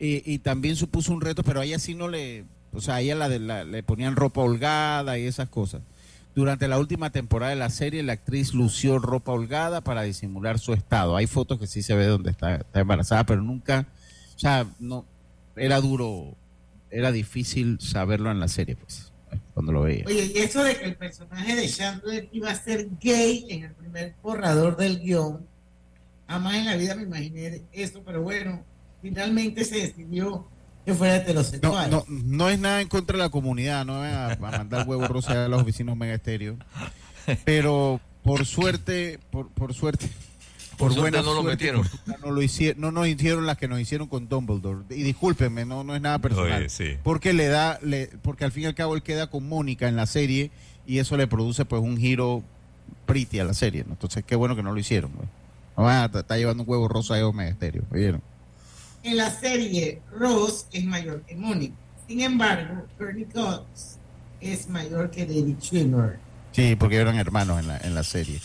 Y, y también supuso un reto, pero a ella sí no le... O sea, a ella la de la- le ponían ropa holgada y esas cosas. Durante la última temporada de la serie, la actriz lució ropa holgada para disimular su estado. Hay fotos que sí se ve donde está, está embarazada, pero nunca... O sea, no... Era duro, era difícil saberlo en la serie, pues, cuando lo veía. Oye, y eso de que el personaje de Chandler iba a ser gay en el primer borrador del guion, jamás en la vida me imaginé eso, pero bueno, finalmente se decidió que fuera No, heterosexual. no, no es nada en contra de la comunidad, no van a, a mandar huevos rosas a los vecinos mega estéreo. Pero por suerte, por, por suerte, Por suerte buena no lo metieron. No, lo hicieron, no nos hicieron las que nos hicieron con Dumbledore. Y discúlpenme, no, no es nada personal. Oye, sí. Porque le da, le, porque al fin y al cabo él queda con Mónica en la serie y eso le produce pues un giro pretty a la serie. ¿no? Entonces qué bueno que no lo hicieron. güey. No van a estar llevando un huevo rosa a Mega Estéreo, ¿oyeron? En la serie, Ross es mayor que Mónica. Sin embargo, Courtney Cox es mayor que David Schwimmer. Sí, porque eran hermanos en la, en la serie.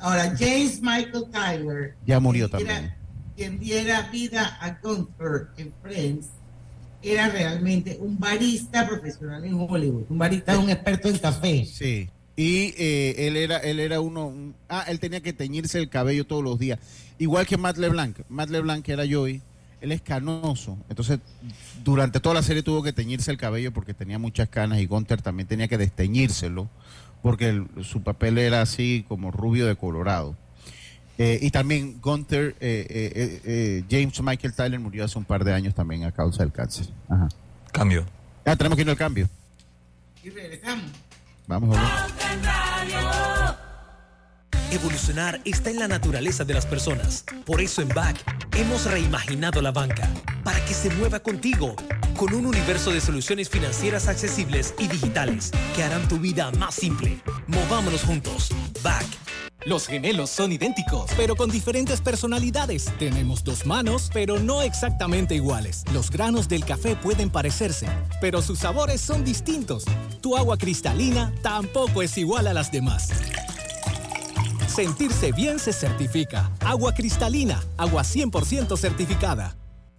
Ahora, James Michael Tyler, Ya murió quien diera- también. quien diera vida a Gunther en Friends, era realmente un barista profesional en Hollywood. Un barista, un experto en café. Sí. Y eh, él era él era uno un- ah él tenía que teñirse el cabello todos los días igual que Matt LeBlanc Matt LeBlanc era Joey él es canoso. Entonces, durante toda la serie tuvo que teñirse el cabello porque tenía muchas canas y Gunther también tenía que desteñírselo porque el- su papel era así como rubio de colorado. Eh, y también Gunther, eh, eh, eh, eh, James Michael Tyler murió hace un par de años también a causa del cáncer. Ajá. Cambio. Ah, tenemos que ir al cambio. Y regresamos. Vamos a ver. Evolucionar está en la naturaleza de las personas. Por eso en BAC hemos reimaginado la banca para que se mueva contigo con un universo de soluciones financieras accesibles y digitales que harán tu vida más simple. Movámonos juntos. BAC. Los gemelos son idénticos, pero con diferentes personalidades. Tenemos dos manos, pero no exactamente iguales. Los granos del café pueden parecerse, pero sus sabores son distintos. Tu agua cristalina tampoco es igual a las demás. Sentirse bien se certifica. Agua cristalina, agua 100% certificada.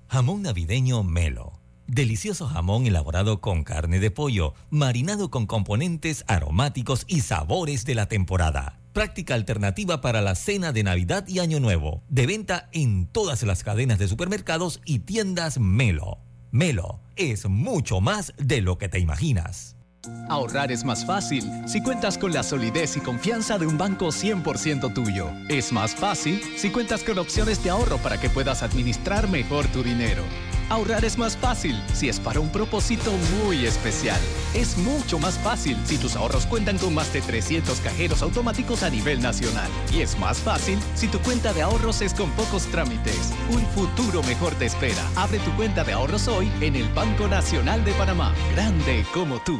Jamón navideño Melo. Delicioso jamón elaborado con carne de pollo, marinado con componentes aromáticos y sabores de la temporada. Práctica alternativa para la cena de Navidad y Año Nuevo. De venta en todas las cadenas de supermercados y tiendas Melo. Melo es mucho más de lo que te imaginas. Ahorrar es más fácil si cuentas con la solidez y confianza de un banco 100% tuyo. Es más fácil si cuentas con opciones de ahorro para que puedas administrar mejor tu dinero. Ahorrar es más fácil si es para un propósito muy especial. Es mucho más fácil si tus ahorros cuentan con más de 300 cajeros automáticos a nivel nacional. Y es más fácil si tu cuenta de ahorros es con pocos trámites. Un futuro mejor te espera. Abre tu cuenta de ahorros hoy en el Banco Nacional de Panamá. Grande como tú.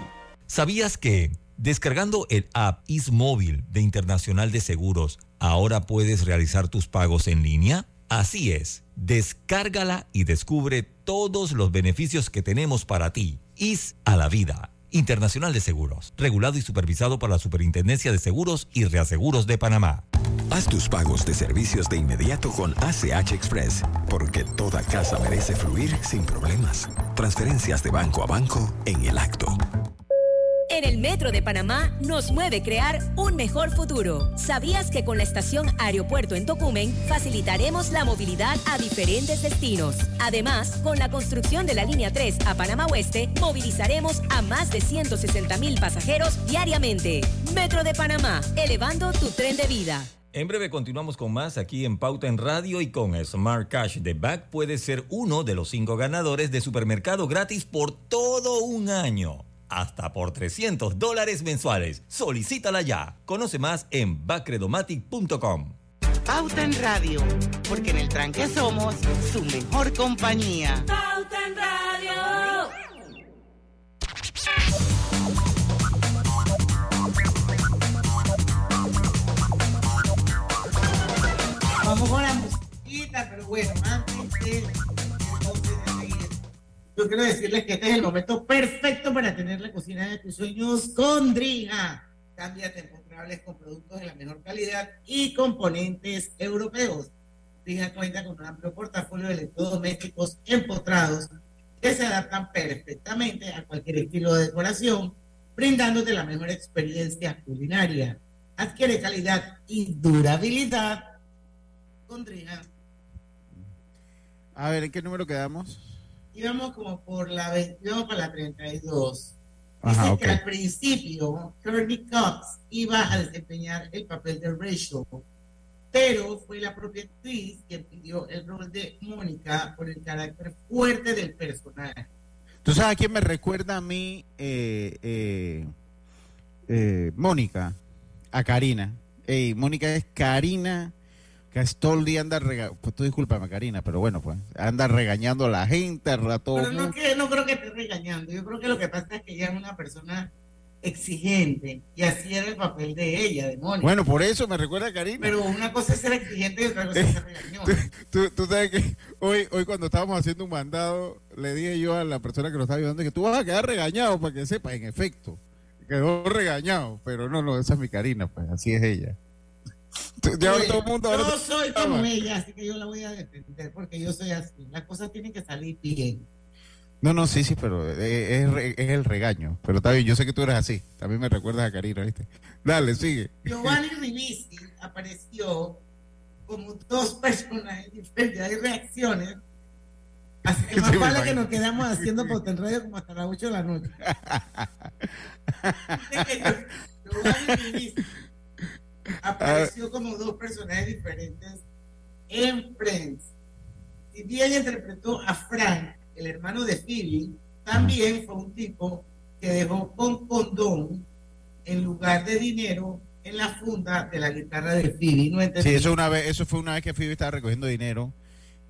¿Sabías que descargando el app Ismóvil de Internacional de Seguros, ahora puedes realizar tus pagos en línea? Así es, descárgala y descubre todos los beneficios que tenemos para ti. Is a la vida. Internacional de Seguros, regulado y supervisado por la Superintendencia de Seguros y Reaseguros de Panamá. Haz tus pagos de servicios de inmediato con ACH Express, porque toda casa merece fluir sin problemas. Transferencias de banco a banco en el acto. En el Metro de Panamá nos mueve crear un mejor futuro. ¿Sabías que con la estación Aeropuerto en Tocumen facilitaremos la movilidad a diferentes destinos? Además, con la construcción de la línea 3 a Panamá Oeste, movilizaremos a más de 160 mil pasajeros diariamente. Metro de Panamá, elevando tu tren de vida. En breve continuamos con más aquí en Pauta en Radio y con Smart Cash de Back puedes ser uno de los cinco ganadores de supermercado gratis por todo un año. Hasta por 300 dólares mensuales. Solicítala ya. Conoce más en backredomatic.com. Pauta en Radio, porque en el tranque somos su mejor compañía. Pauta en Radio. Vamos con la musiquita, pero bueno, antes de, yo quiero decirles que este es el momento perfecto para tener la cocina de tus sueños con Drija. Cámbiate encontrables con productos de la mejor calidad y componentes europeos. Drija cuenta con un amplio portafolio de electrodomésticos empotrados que se adaptan perfectamente a cualquier estilo de decoración, brindándote la mejor experiencia culinaria. Adquiere calidad y durabilidad con Drija. A ver, ¿en qué número quedamos? Íbamos como por la 22 para la 32. Ajá, Dice ok. que al principio Courtney Cox iba a desempeñar el papel de Rachel, pero fue la propia actriz quien pidió el rol de Mónica por el carácter fuerte del personaje. ¿Tú sabes a quién me recuerda a mí, eh, eh, eh, Mónica? A Karina. Ey, Mónica es Karina, que es todo el día anda rega pues tú discúlpame Karina, pero bueno, pues anda regañando a la gente, al rato. Pero no, que, no creo que esté regañando, yo creo que lo que pasa es que ella es una persona exigente y así era el papel de ella, de Mónica. Bueno, por eso me recuerda a Karina. Pero una cosa es ser exigente y otra cosa es ser regañón. Tú, tú sabes que hoy, hoy cuando estábamos haciendo un mandado, le dije yo a la persona que nos estaba ayudando que tú vas a quedar regañado para que sepa, en efecto, quedó regañado, pero no, no, esa es mi Karina, pues así es ella. Ya Oye, todo el mundo te- soy como ella, así que yo la voy a defender porque yo soy así. Las cosas tienen que salir bien. No, no, sí, sí, pero eh, es, es el regaño. Pero está bien, yo sé que tú eres así. También me recuerdas a Karina, ¿viste? Dale, sigue. Giovanni Ribisi apareció como dos personajes diferentes. Hay reacciones Así que más vale que nos quedamos haciendo Poten Radio como hasta las 8 de la noche. Giovanni Ribisi apareció como dos personajes diferentes en Friends. Si bien interpretó a Frank, el hermano de Phoebe, también fue un tipo que dejó con condón en lugar de dinero en la funda de la guitarra de Phoebe. Sí, eso fue una vez que Phoebe estaba recogiendo dinero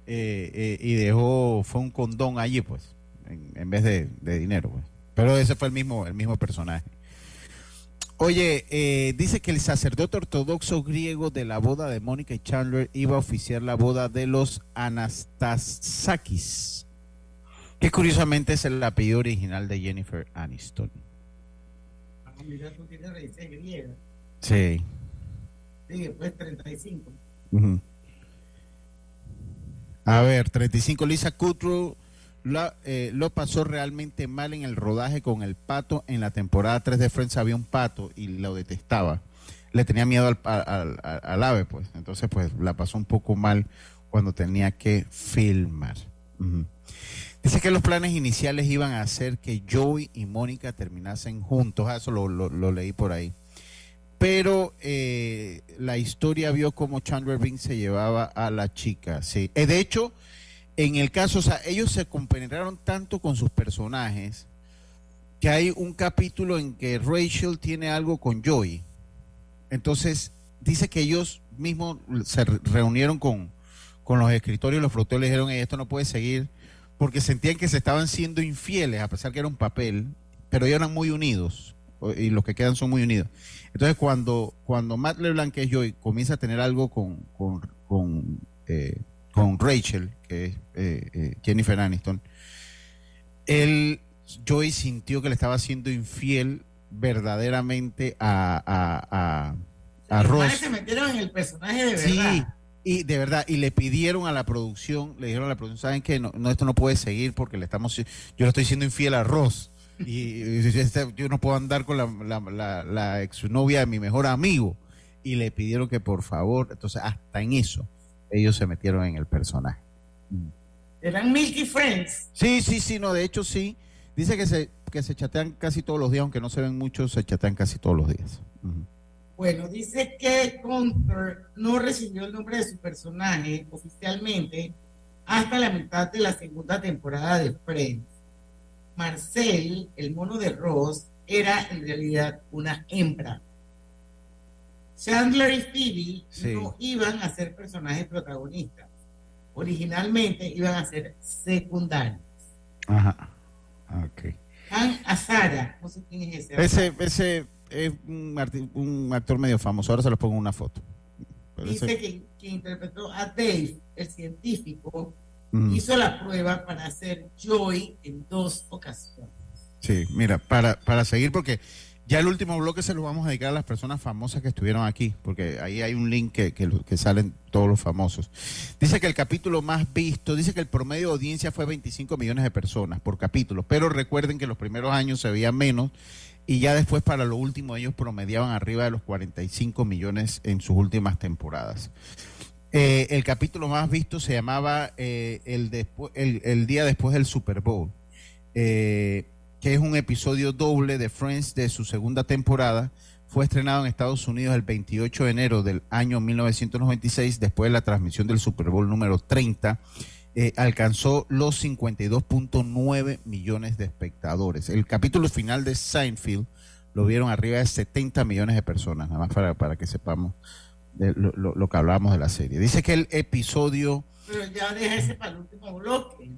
eh, eh, y dejó, fue un condón allí, pues, en, vez de, de dinero, pues. Pero ese fue el mismo, el mismo personaje. Oye, eh, dice que el sacerdote ortodoxo griego de la boda de Mónica y Chandler iba a oficiar la boda de los Anastasakis, que curiosamente es el apellido original de Jennifer Aniston. Ah, mira, tú tienes raíces griegas. Sí. Sí, después 35. Ujú. A ver, 35. Lisa Kudrow eh, lo pasó realmente mal en el rodaje con el pato. En la temporada 3 de Friends había un pato y lo detestaba. Le tenía miedo al, al- al- ave, pues. Entonces, pues la pasó un poco mal cuando tenía que filmar. Dice que los planes iniciales iban a hacer que Joey y Mónica terminasen juntos. Ah, Eso lo, lo- lo leí por ahí pero eh, la historia vio cómo Chandler Bing se llevaba a la chica. Sí. Eh, de hecho, en el caso, o sea, ellos se compenetraron tanto con sus personajes que hay un capítulo en que Rachel tiene algo con Joey. Entonces, dice que ellos mismos se re- reunieron con, con los escritores y los productores le dijeron, "Ey, esto no puede seguir, porque sentían que se estaban siendo infieles, a pesar que era un papel, pero ellos eran muy unidos, y los que quedan son muy unidos. Entonces, cuando, cuando Matt LeBlanc, que es Joey, comienza a tener algo con, con, con, eh, con Rachel, que es eh, eh, Jennifer Aniston, él, Joey sintió que le estaba siendo infiel verdaderamente a, a, a, a Ross. se metieron en el personaje de Sí, verdad. y de verdad, y le pidieron a la producción, le dijeron a la producción, ¿saben qué? No, no, esto no puede seguir porque le estamos, yo le estoy siendo infiel a Ross. Y, y- y- este- yo no puedo andar con la, la, la, la exnovia de mi mejor amigo. Y le pidieron que por favor, entonces hasta en eso, ellos se metieron en el personaje. Eran Milky Friends. Sí, sí, sí, no, de hecho sí. Dice que se, que se chatean casi todos los días, aunque no se ven mucho, se chatean casi todos los días. Bueno, dice que Gunther no recibió el nombre de su personaje oficialmente hasta la mitad de la segunda temporada de Friends. Marcel, el mono de Ross, era en realidad una hembra. Chandler y Phoebe Sí. no iban a ser personajes protagonistas. Originalmente iban a ser secundarios. Ajá. Ok. Han Azara, no sé quién es ese. Ese, ese es un, actor medio famoso. Ahora se los pongo en una foto. Pero ese- Dice que quien interpretó a Dave, el científico, Mm. hizo la prueba para hacer Joy en dos ocasiones. Sí, mira, para, para seguir, porque ya el último bloque se lo vamos a dedicar a las personas famosas que estuvieron aquí, porque ahí hay un link que, que, salen todos los famosos. Dice que el capítulo más visto, dice que el promedio de audiencia fue 25 millones de personas por capítulo, pero recuerden que los primeros años se veía menos y ya después para lo último ellos promediaban arriba de los 45 millones en sus últimas temporadas. Eh, el capítulo más visto se llamaba eh, el, el, el día después del Super Bowl, eh, que es un episodio doble de Friends de su segunda temporada. Fue estrenado en Estados Unidos el 28 de enero del año 1996, después de la transmisión del Super Bowl número 30. eh, alcanzó los 52.9 millones de espectadores. El capítulo final de Seinfeld lo vieron arriba de 70 millones de personas, nada más para, para que sepamos de lo, lo- que hablábamos de la serie. Dice que el episodio, Pero ya ese para el último bloque.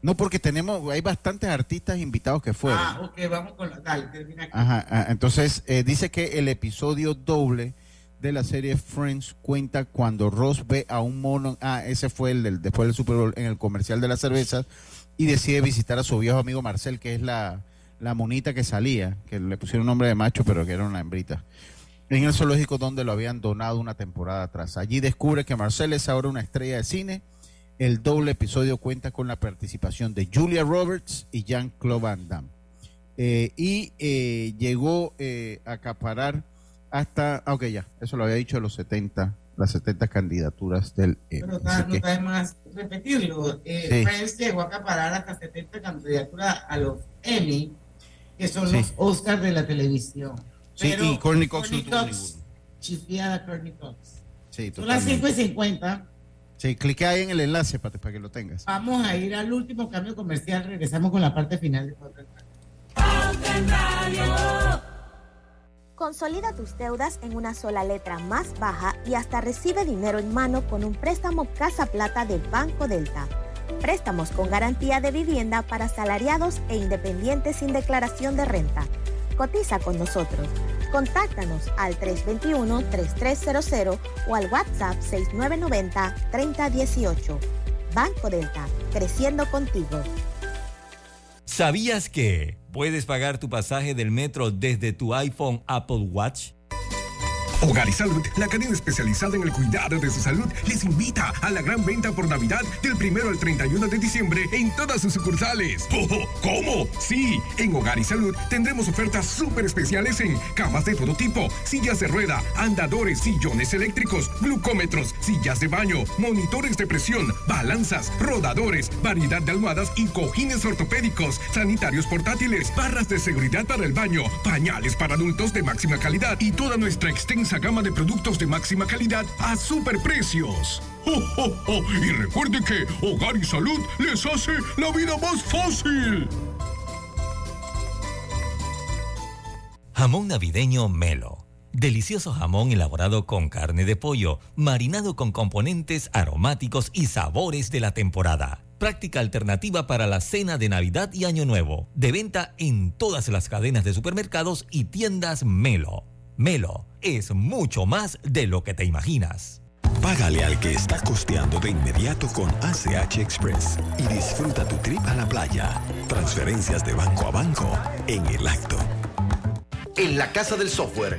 No porque tenemos, hay bastantes artistas invitados que fueron. Ah, ok, vamos con la. Dale, termina aquí. Ajá, ah, entonces eh, dice que el episodio doble de la serie Friends cuenta cuando Ross ve a un mono, ah, ese fue el del, después del Super Bowl en el comercial de la cerveza y decide visitar a su viejo amigo Marcel, que es la, la monita que salía, que le pusieron nombre de macho, pero que era una hembrita, en el zoológico donde lo habían donado una temporada atrás. Allí descubre que Marcel es ahora una estrella de cine. El doble episodio cuenta con la participación de Julia Roberts y Jean-Claude Van Damme. Eh, y eh, llegó eh, a acaparar hasta, ah, ok, ya, eso lo había dicho, los 70 las 70 candidaturas del Emmy. Pero está, no está de más repetirlo. Eh, Sí. Friends llegó a acaparar hasta 70 candidaturas a los Emmy, que son Sí. los Oscars de la televisión. Sí, Pero y Courtney Cox no Courtney tuvo Cox, chifiada a Courtney Cox. sí, Son las 5 y totalmente. 50. Sí, clique ahí en el enlace para, para que lo tengas. Vamos a ir al último cambio comercial. Regresamos con la parte final de. Consolida tus deudas en una sola letra más baja y hasta recibe dinero en mano con un préstamo Casa Plata del Banco Delta. Préstamos con garantía de vivienda para asalariados e independientes sin declaración de renta. Cotiza con nosotros. Contáctanos al 321-3300 o al WhatsApp 6990-3018. Banco Delta, creciendo contigo. ¿Sabías que puedes pagar tu pasaje del metro desde tu iPhone Apple Watch? Hogar y Salud, la cadena especializada en el cuidado de su salud, les invita a la gran venta por Navidad del primero al 31 de diciembre en todas sus sucursales. ¡Oh! ¿Cómo? Sí, en Hogar y Salud tendremos ofertas súper especiales en camas de todo tipo, sillas de rueda, andadores, sillones eléctricos, glucómetros, sillas de baño, monitores de presión, balanzas, rodadores, variedad de almohadas y cojines ortopédicos, sanitarios portátiles, barras de seguridad para el baño, pañales para adultos de máxima calidad y toda nuestra extensa gama de productos de máxima calidad a superprecios. ¡Oh, oh! Y recuerde que Hogar y Salud les hace la vida más fácil. Jamón navideño Melo. Delicioso jamón elaborado con carne de pollo, marinado con componentes aromáticos y sabores de la temporada. Práctica alternativa para la cena de Navidad y Año Nuevo. De venta en todas las cadenas de supermercados y tiendas Melo. Melo es mucho más de lo que te imaginas. Págale al que está costeando de inmediato con ACH Express y disfruta tu trip a la playa. Transferencias de banco a banco en el acto. En la Casa del Software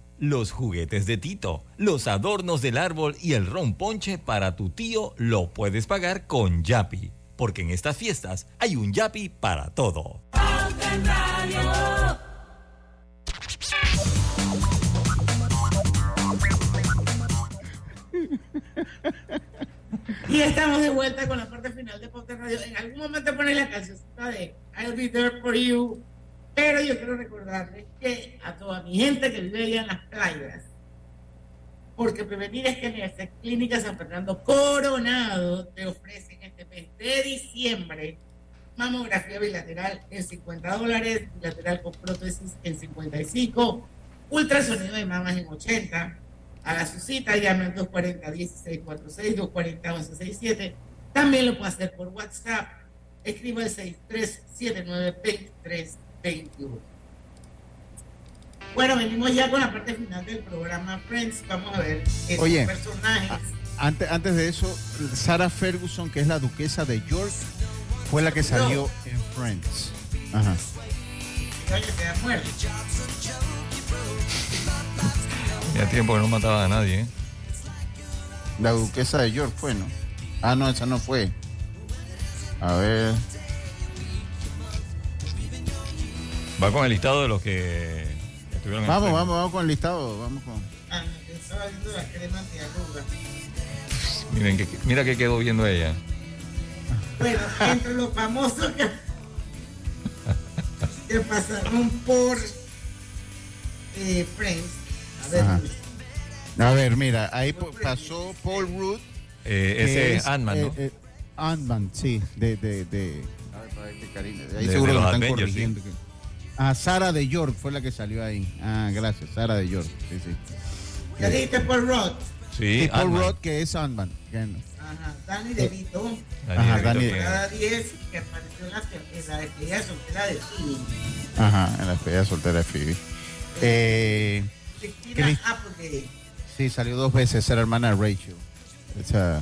los juguetes de Tito, los adornos del árbol y el ron ponche para tu tío lo puedes pagar con Yapi. Porque en estas fiestas hay un Yapi para todo. Y estamos de vuelta con la parte final de en Radio. En algún momento pone la cancioncita de I'll be there for you. Pero yo quiero recordarles que a toda mi gente que vive allá en las playas, porque Prevenir es que en Clínica San Fernando Coronado te ofrecen este mes de diciembre mamografía bilateral en 50 dólares, bilateral con prótesis en 55, ultrasonido de mamas en 80. Haga su cita, llame al 240-1646, 240-1167. También lo puede hacer por WhatsApp. Escriba el 6379-2321. Bueno, venimos ya con la parte final del programa Friends. Vamos a ver esos Oye, personajes. Antes, antes de eso, Sarah Ferguson, que es la duquesa de York, fue la que salió en Friends. Ajá. Ya tiempo que no mataba a nadie, ¿eh? La duquesa de York fue, ¿no? Ah, no, esa no fue. A ver. Va con el listado de los que estuvieron en Vamos, el vamos, vamos con el listado. Vamos con. Ah, estaba viendo la crema antiarrugas. Miren que, mira que quedó viendo ella. Bueno, entre los famosos que, que pasaron por eh, Friends. A ver, Ajá. A ver, mira, ahí po- pasó Paul Rudd. Eh, ese es Ant-Man, ¿no? eh, eh, Ant-Man, sí, de, de, de, a ver, para ver qué Karina, de ahí De- seguro de lo están Avengers, corrigiendo. que- Ah, Sara de York fue la que salió ahí. Ah, gracias, Sara de York. Sí, sí. ¿Qué dijiste por Rod? Sí, Y Paul Ant-Man. Rudd, que es no. Ajá, Danny DeVito. Ajá, Danny DeVito. Temporada 10 que apareció en la, en la despedida soltera de Phoebe. Ajá, en la despedida soltera de Phoebe. Eh, Cristina Chris- Applegate. Sí, salió dos veces, era hermana de Rachel. Esa,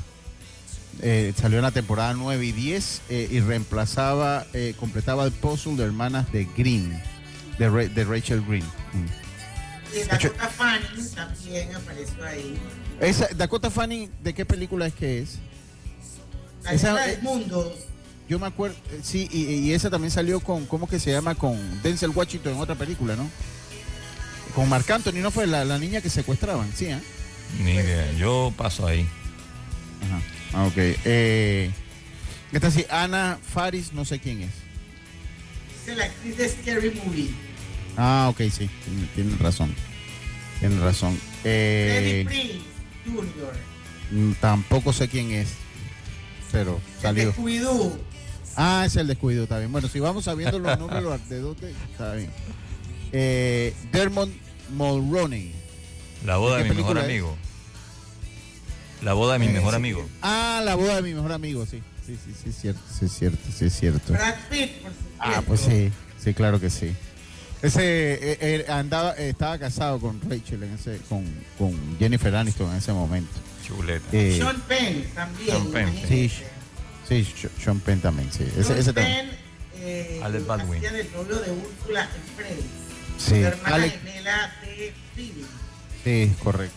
eh, salió en la temporada 9 y 10 eh, y reemplazaba, eh, completaba el puzzle de hermanas de Green, de, Ra- de Rachel Green. Mm. Y Dakota Fanning también apareció ahí. Esa, Dakota Fanning, ¿de qué película es que es? La Esa- del mundo. Yo me acuerdo, sí, y, y esa también salió con, ¿cómo que se llama? Con Denzel Washington en otra película, ¿no? Con Marc Anthony, ¿no fue la, la niña que secuestraban? Sí, ¿eh? Ni idea, yo paso ahí. Ah, ok. Eh, esta sí, Ana Faris, no sé quién es. Es la actriz de Scary Movie. Ah, ok, sí, tiene- tienen razón. Tienen razón. Eh, Prinze Jr. mm, tampoco sé quién es, pero salió. Scooby-Doo. Ah, es el descuido, está bien. Bueno, si vamos sabiendo los números de dónde, está bien. Eh, Dermot Mulroney. La boda de ¿Qué mi mejor es? La boda de mi Eh, mejor sí. amigo. Ah, la boda de mi mejor amigo, sí. Sí, sí, sí, es cierto, sí, es cierto, sí, es cierto. Brad Pitt, por supuesto. Ah, pues sí, sí, claro que sí. Ese eh, eh, andaba, eh, estaba casado con Rachel en ese, con, con Jennifer Aniston en ese momento. Chuleta. Eh, Sean Penn también. Sean Penn, sí, sí, Sean Penn también, sí. Ese, Sean ese también. Penn, eh, Alec Baldwin. novio de Úrsula en Friends. Sí, La hermana Alec- gemela de Phoebe. Sí, correcto.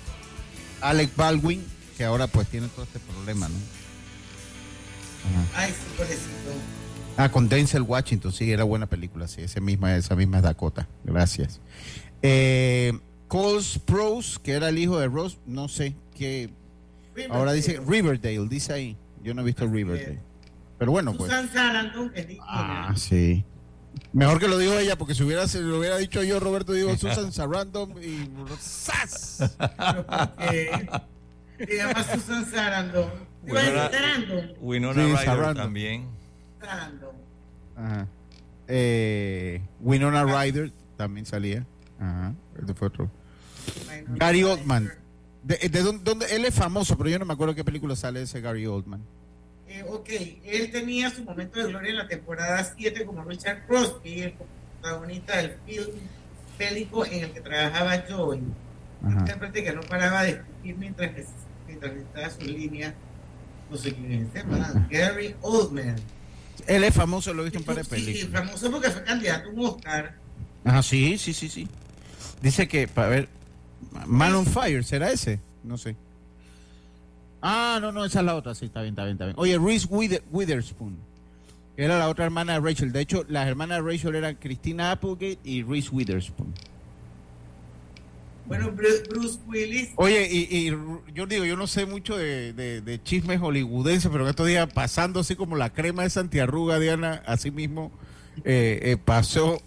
Alec Baldwin, que ahora pues tiene todo este problema, ¿no? Ajá. Ay, sí, pobrecito. Ah, con Denzel Washington, sí, era buena película, sí, esa misma, esa misma es Dakota. Gracias. Eh, Cole Sprouse, que era el hijo de Ross, no sé qué. Ahora dice Riverdale, dice ahí. Yo no he visto Riverdale. Pero bueno, pues. Susan Sarandon, que es Ah, sí. Mejor que lo dijo ella, porque si hubiera, se lo hubiera dicho yo, Roberto, digo Susan Sarandon y ¡zas! porque se llama Susan Sarandon. Winona, Sarandon. Winona Sí, Ryder Sarandon. también. Sarandon. Ajá. Eh, Winona Ryder también salía. Ajá. Este fue otro. Gary Oldman. De, de dónde, dónde- él es famoso, pero yo no me acuerdo qué película sale ese Gary Oldman. Eh, ok, él tenía su momento de gloria en la temporada 7 como Richard Crosby, el protagonista del film bélico en el que trabajaba Joey. Ajá. Intérprete que no paraba de escupir mientras, su línea. No sé quién es man. Gary Oldman. Él es famoso, lo he visto en un par de Sí, películas. famoso porque fue candidato a un Oscar. Ajá, sí, sí, sí, sí. Dice que, para ver, Man on Fire, ¿será ese? No sé. Ah, no, no, esa es la otra, sí, está bien, está bien, está bien. Oye, Reese Wither- Witherspoon, que era la otra hermana de Rachel. De hecho, las hermanas de Rachel eran Christina Applegate y Reese Witherspoon. Bueno, Bru- Bruce Willis. Oye, y, y yo digo, yo no sé mucho de, chismes hollywoodenses, pero en estos días pasando así como la crema de Santiarruga, Diana, así mismo eh, eh, pasó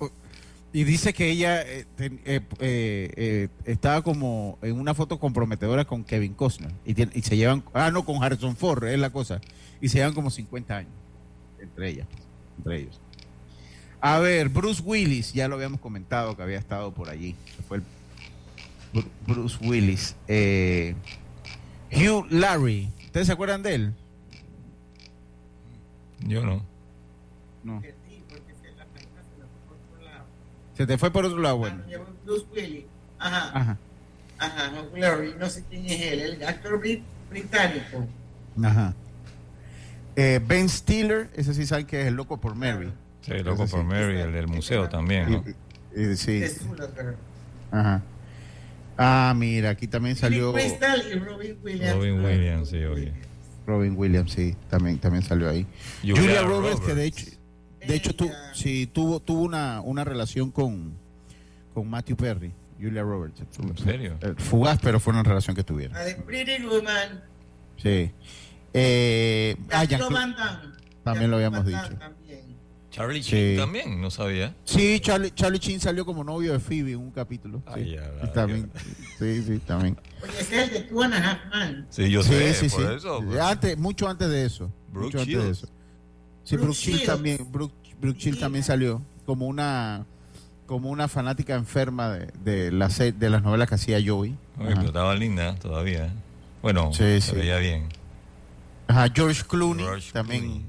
y dice que ella eh, eh, eh, estaba como en una foto comprometedora con Kevin Costner y, se llevan, ah, no, con Harrison Ford, es la cosa, y se llevan como 50 años entre ellas, entre ellos. A ver, Bruce Willis, ya lo habíamos comentado que había estado por allí, fue el Bruce Willis. Eh, Hugh Larry. ¿Ustedes se acuerdan de él? Yo no. No. Se te fue por otro lado, bueno. Bruce Willis. Ajá. Ajá. Ajá, Hugh Laurie, no sé quién es él, el actor brit- británico. Ajá. Eh, ben Stiller, ese sí saben que es el loco por Mary. Sí, loco Ese por sí. Mary, el del museo también, ¿no? Y- y- sí. Ajá. Ah, mira, aquí también salió y Robin Williams. Robin Williams, sí, oye. Robin Williams, sí, también, también salió ahí. Julia Julia, Roberts, que de Roberts. hecho, de hecho tu- sí, tuvo, tuvo una, una relación con, con Matthew Perry, Julia Roberts. ¿En serio? Eh, Fugaz, pero fue una relación que tuvieron. De Pretty Woman. Sí. Eh, ah, Van Damme. también lo habíamos dicho. Van Damme también. Charlie Sí. Sheen también, no sabía. Sí, Charlie, Charlie Sheen salió como novio de Phoebe en un capítulo. Sí, ya, Y también, sí, sí, también. Oye, ese es el de Two and a Half Man. Sí, yo sí, sé, sí, por sí. eso. Sí, Antes, mucho antes de eso. Brooke mucho antes de eso. Sí, Brooke Brooke Shields Shields. también, Brooke, Brooke Shields también salió como una como una fanática enferma de, de, la se- de las novelas que hacía Joey. Oye, Ajá. pero estaba linda todavía. Bueno, Sí, se sí. veía bien. Ajá, George Clooney George también. Clooney.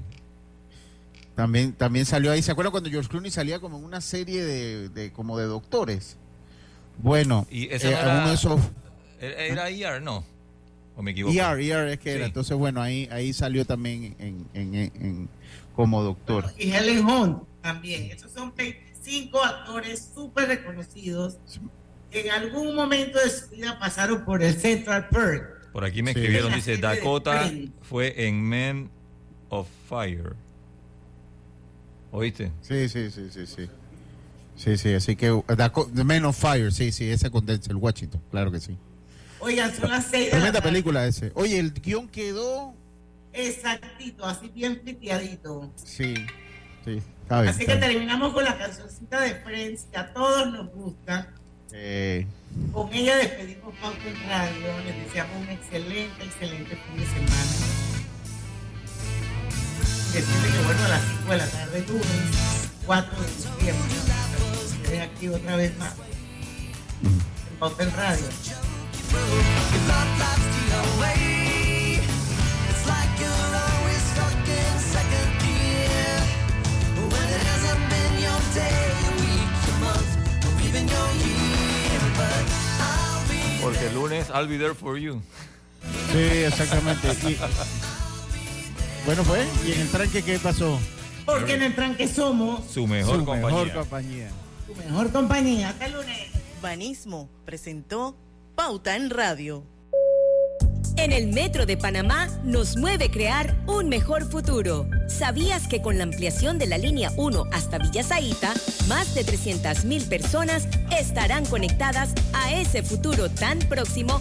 También, también salió ahí. ¿Se acuerdan cuando George Clooney salía como en una serie de, de como de doctores? Bueno, Y esa eh, no era- uno de esos ¿Era ER? No. ¿O me equivoco? ER, ER es que era. Entonces, bueno, ahí, ahí salió también en, en- en- en- como doctor. Y Helen Hunt también. Esos son 25 actores súper reconocidos que en algún momento de su vida pasaron por el Central Perk. Por aquí me Sí. escribieron, dice Dakota fue en Men of Fire. ¿Oíste? Sí, sí, sí, sí, sí. Sí, sí, así que Daco- The Man of Fire, sí, sí, ese condensa, el Washington, claro que sí. Oigan, son las 6 de la Tremenda tarde. película ese. Oye, el guion quedó. Exactito, así bien piteadito. Sí, sí, está bien. Así está que bien. terminamos con la cancioncita de Friends que a todos nos gusta. Eh, Con ella despedimos Pauta en Radio. Les deseamos un excelente, excelente fin de semana. Decirle que bueno, a las 5 de la tarde, lunes, 4 de diciembre, estaré aquí otra vez más. En Pauta en Radio. Porque el lunes I'll be there for you. sí, exactamente. Y- bueno, pues, ¿y en el tranque qué pasó? Porque en el tranque somos Su mejor Su compañía. mejor compañía. tu mejor compañía. Hasta el lunes. Banismo presentó Pauta en Radio. En el Metro de Panamá nos mueve crear un mejor futuro. ¿Sabías que con la ampliación de la línea 1 hasta Villa Zaita, más de 300.000 personas estarán conectadas a ese futuro tan próximo